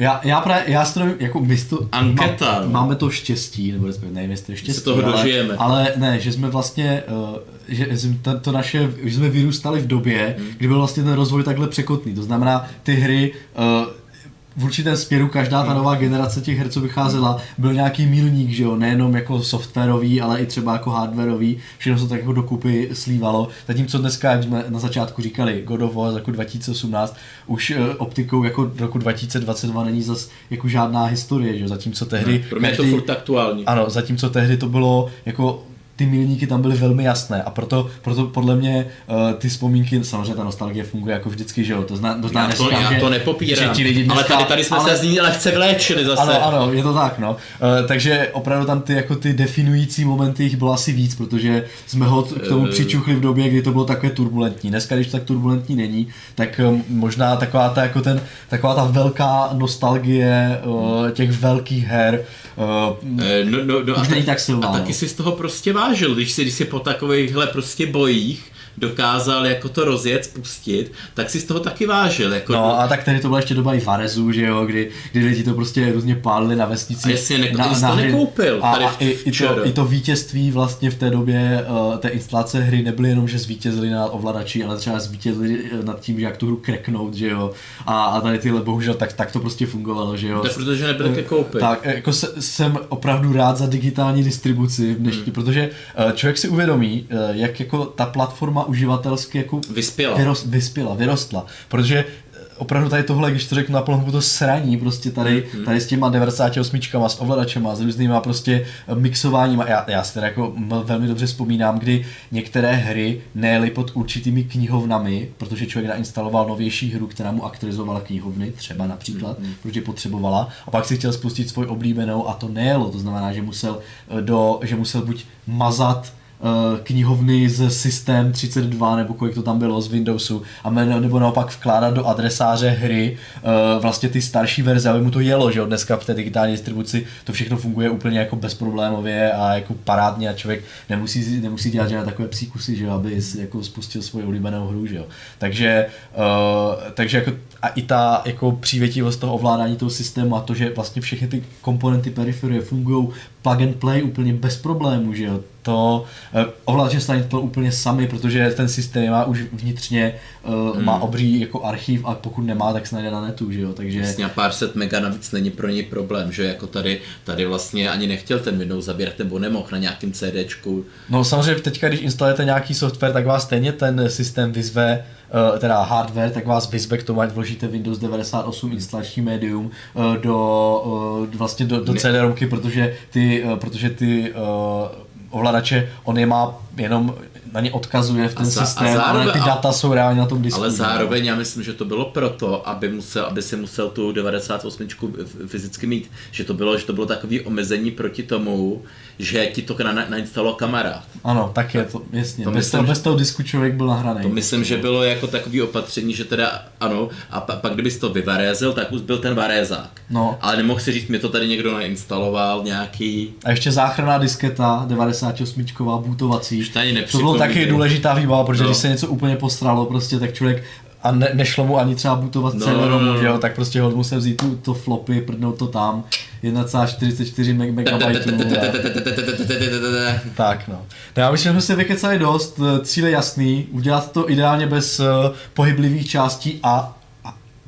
Já, já právě, já si to nevím, jako my to, Anketa, no. máme to štěstí, nebo respektive nevím, jestli to štěstí, toho ale, dožijeme. ale ne, že jsme vlastně, uh, že jsme to, to naše, že jsme vyrůstali v době, Hmm. kdy byl vlastně ten rozvoj takhle překotný, to znamená ty hry, uh, v určitém směru každá ta nová generace těch her, co vycházela, byl nějaký milník, že jo, nejenom jako softwarový, ale i třeba jako hardwarový, všechno se tak jako dokupy slívalo. Zatímco dneska, jak jsme na začátku říkali, God of War z roku 2018, už uh, optikou jako roku 2022 není zas jako žádná historie, že jo, zatímco tehdy... Pro mě je to každý- furt aktuální. ano, zatímco tehdy to bylo jako ty milníky tam byly velmi jasné a proto, proto podle mě uh, ty vzpomínky, samozřejmě ta nostalgie funguje jako vždycky, že jo, to zná, to zná Já to, neříkám, já že, to nepopírám, že ti lidi ale dneska, tady, tady jsme ale, se z ní lehce vléčili zase. ano, ano, je to tak, no. Uh, takže opravdu tam ty jako ty definující momenty jich bylo asi víc, protože jsme ho k tomu Eh. přičuchli v době, kdy to bylo takové turbulentní. Dneska, když to tak turbulentní není, tak um, možná taková ta, jako ten, taková ta velká nostalgie uh, těch velkých her uh, No, no, no, Už a, není tak silná, a no. taky si z toho prostě vážil, když si, když si po takovýchhle prostě bojích dokázal jako to rozjet, spustit, tak si z toho taky vážil. Jako, No a tak tady to byla ještě doba i Varezu, že jo, kdy, kdy lidi to prostě různě pálili na vesnici. A jasně, ne- ty jsi to nekoupil A, tady a v- i, i, to, i to vítězství vlastně v té době uh, té instalace hry nebyly jenom, že zvítězili nad ovladači, ale třeba zvítězili eh, nad tím, že jak tu hru kreknout, že jo. A, a tady tyhle bohužel tak, tak to prostě fungovalo, že jo. To protože nebyly ke koupit. Tak, jako se, jsem opravdu rád za digitální distribuci v dnešní, hmm. protože eh, člověk si uvědomí, eh, jak jako ta platforma uživatelsky jako Vyspěla. Vyrost, vyspěla, vyrostla, protože eh, opravdu tady tohle, když to řeknu na plnou to sraní, prostě tady, Hmm. tady s těma 98 s ovladačema, s různýma prostě eh, mixováníma, já, já si teda jako velmi dobře vzpomínám, kdy některé hry nejely pod určitými knihovnami, protože člověk nainstaloval novější hru, která mu aktualizovala knihovny, třeba například, Hmm. protože potřebovala, a pak si chtěl spustit svou oblíbenou a to nejelo, to znamená, že musel, eh, do, že musel buď mazat knihovny z System 32 nebo kolik to tam bylo z Windowsu. A nebo naopak vkládat do adresáře hry eh, vlastně ty starší verze, aby mu to jelo, že jo, dneska v té digitální distribuci to všechno funguje úplně jako bezproblémově a jako parádně a člověk nemusí, nemusí dělat žádné takové psíkusy, že jo, aby si jako spustil svoji oblíbenou hru, že jo. Takže, uh, takže jako a i ta jako přívětivost toho ovládání toho systému a to, že vlastně všechny ty komponenty periferie fungují plug and play úplně bez problémů, že jo. To uh, ovladače se to úplně sami, protože ten systém má už vnitřně, uh, hmm. má obří jako archiv a pokud nemá, tak se najde na netu, že jo. Takže Vlastně a pár set mega navíc není pro něj problém, že jako tady, tady vlastně ani nechtěl ten Windows zabírat nebo nemohl na nějakým CDčku. No samozřejmě teďka, když instalujete nějaký software, tak vás stejně ten systém vyzve, eh, teda hardware, tak vás vyzve k tomu, ať vložíte Windows 98 instalační médium eh, do, eh, vlastně do, do CD-romky, protože ty, eh, protože ty eh, ovladače, on je má jenom, na ně odkazuje v ten za- a systém, ale zároveň- ty a- data jsou reálně na tom disku. Ale zároveň já myslím, že to bylo proto, aby, musel, aby si musel tu 98 f- fyzicky mít. Že to bylo, že to bylo takové omezení proti tomu, že ti to na, nainstaloval kamarád. Ano, tak je to, jasně. To bez, myslím, toho, bez toho disku člověk byl nahraný. To myslím, že bylo jako takové opatření, že teda ano, a pa, pak kdybys to vyvarézil, tak už byl ten varézák. No. Ale nemohl si říct, mě to tady někdo nainstaloval, nějaký... A ještě záchranná disketa, 98 bootovací. Už to ani bylo taky důležitá výbava, protože No. když se něco úplně postralo, prostě tak člověk a ne, nešlo mu ani třeba bootovat No, no, no, no, no. jo, tak prostě ho musel vzít tu, to flopy, prdnout to tam, 1,44 meg- megabajtů. a- Tak no. no. Já myslím, že jsme se vykecali dost, eh, cíl je jasný, udělat to ideálně bez eh, pohyblivých částí a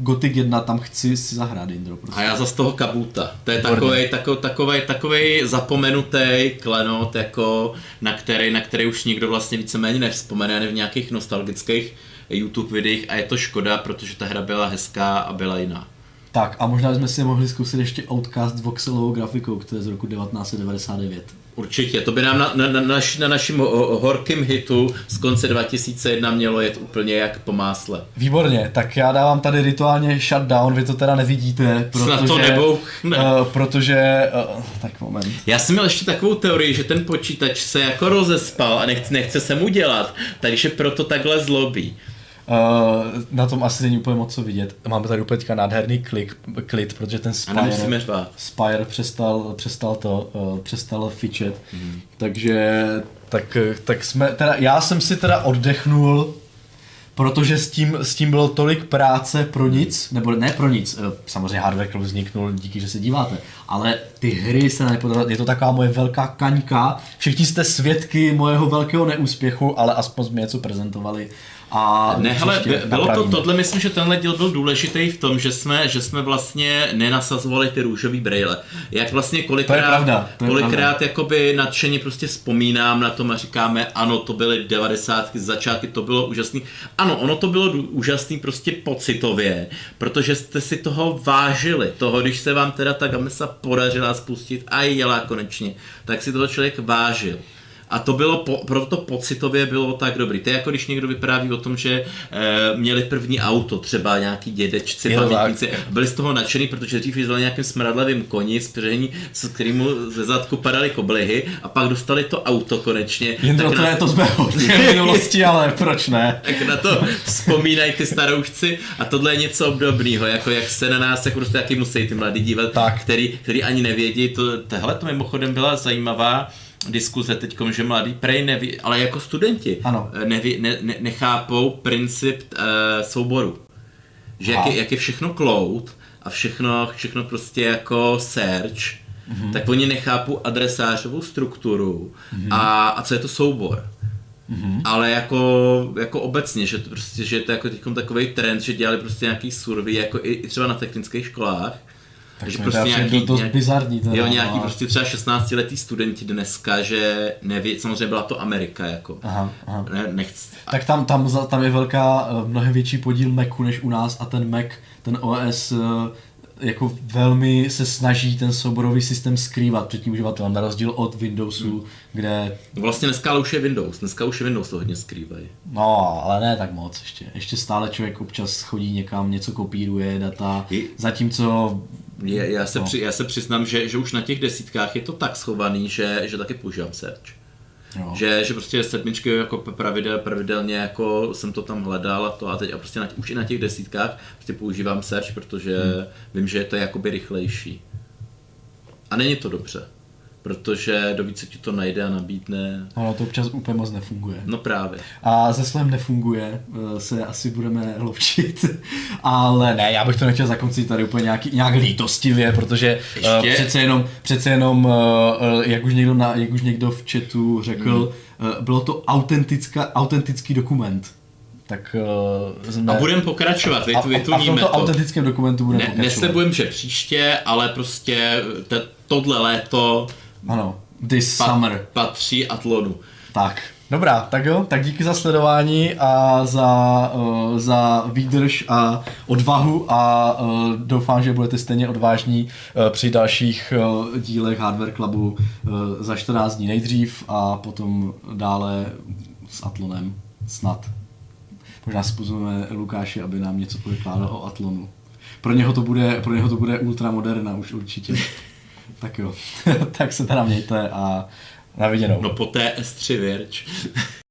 Gothic 1 tam chci si zahrát, Indro, prostě. A já za z toho kabuta. To je takový, takový, takový, takový zapomenutý klenot, jako, na, který, na který už nikdo vlastně víceméně nevzpomene ani v nějakých nostalgických YouTube videích a je to škoda, protože ta hra byla hezká a byla jiná. Tak a možná bychom si mohli zkusit ještě Outcast s voxelovou grafikou, která je z roku 1999. Určitě, to by nám na, na, na, naš, na našem ho- horkým hitu z konce 2001 mělo jet úplně jak po másle. Výborně, tak já dávám tady rituálně shutdown, vy to teda nevidíte, Snad protože... to nebouchne. Uh, protože... Uh, tak moment. Já jsem měl ještě takovou teorii, že ten počítač se jako rozespal a nechce, nechce se mu dělat, takže proto takhle zlobí. Uh, na tom asi není úplně moc co vidět. Máme tady úplně teďka nádherný klik, klid, protože ten Spire. Spire přestal, přestal to, uh, přestal fičet. Mm. Takže tak, tak jsme, teda, já jsem si teda oddechnul protože s tím, s tím bylo tolik práce pro nic, nebo ne pro nic, eh, samozřejmě Hardware Club vzniknul díky, že se díváte, ale ty hry se nepodařily, je to taková moje velká kaňka, všichni jste svědky mojeho velkého neúspěchu, ale aspoň jsme něco prezentovali a ne, hele, bylo to, napravíme. tohle myslím, že tenhle díl byl důležitý v tom, že jsme, že jsme vlastně nenasazovali ty růžový brýle. Jak vlastně kolikrát, To je pravda, to je kolikrát pravda. jakoby nadšeně prostě vzpomínám na tom a říkáme, ano, to byly 90. z začátky, to bylo úžasný. Ano, ono to bylo úžasný prostě pocitově, protože jste si toho vážili, toho, když se vám teda ta Gamesa podařila spustit a jela konečně, tak si toho člověk vážil. A to bylo, po, proto pocitově bylo tak dobrý. To je jako když někdo vypráví o tom, že e, měli první auto, třeba nějaký dědečci, pamětníci, byli z toho nadšený, protože dřív jezdili nějakým smradlavým koni, s kterým ze zadku padaly koblihy a pak dostali to auto konečně. Jindro, tak to na, je to z mého minulosti, ale proč ne? tak na to vzpomínají ty staroušci a tohle je něco obdobného, jako jak se na nás jako prostě taky musí ty mladí dívat, Tak. který, který ani nevědí. To, tohle to mimochodem byla zajímavá diskuze teď, že mladí prej neví, ale jako studenti Ano. eh, neví, ne, ne, nechápou princip uh, souboru. Že jak je, jak je všechno cloud a všechno, všechno prostě jako search, mm-hmm. tak oni nechápou adresářovou strukturu mm-hmm. a, a co je to soubor. Mm-hmm. Ale jako, jako obecně, že to prostě, že to je jako teďkom takový trend, že dělali prostě nějaký survey, jako i, i třeba na technických školách. Tak že to přijde dost bizarní teda, jo, no, nějaký ale- prostě třeba 16 letý studenti dneska, že neví, samozřejmě byla to Amerika, jako. Aha, aha. Ne, nechci, Tak tam, tam, tam je velká, eh, mnohem větší podíl Macu než u nás a ten Mac, ten OS eh, jako velmi se snaží ten souborový systém skrývat před tím uživatelem, na rozdíl od Windowsu, Hmm. kde, vlastně dneska ale už je Windows, dneska už je Windows to hodně skrývají. no, ale ne tak moc ještě. Ještě stále člověk občas chodí někam, něco kopíruje, data, I- zatímco Je, já, se No. při, já se přiznám, že, že už na těch desítkách je to tak schovaný, že, že taky používám search. jo, Že, že prostě sedmičky jako pravidel, pravidelně jako jsem to tam hledal a to a teď a prostě na, už i na těch desítkách prostě používám search, protože hmm. vím, že to je jakoby rychlejší. A není to dobře, protože do více ti to najde a nabídne. ono to občas úplně moc nefunguje. No právě. A se slovem nefunguje, eh, se asi budeme hloučit, ale ne, já bych to nechtěl zakončit tady úplně nějaký, nějak lítostivě, protože uh, Ještě? přece jenom, přece jenom uh, uh, jak, už někdo na, jak už někdo v chatu řekl, hmm. uh, bylo to autentická, autentický dokument. Tak uh, jsme... A budeme pokračovat, vy, a, a, a v tomto to. autentickém dokumentu budeme Ne, pokračovat. neslibujem, že příště, ale prostě te, tohle léto Ano, this pa, summer. patří Atlonu. Tak, dobrá, tak jo, tak díky za sledování a za, uh, za výdrž a odvahu a uh, doufám, že budete stejně odvážní uh, při dalších uh, dílech Hardware Clubu uh, za 14 dní nejdřív a potom dále s Atlonem, snad. Možná spozveme Lukáši, aby nám něco povykládal o Atlonu. Pro něho to bude, pro něho to bude ultramoderna už určitě. Tak jo, tak se teda mějte a na viděnou. No po té S3 Virč.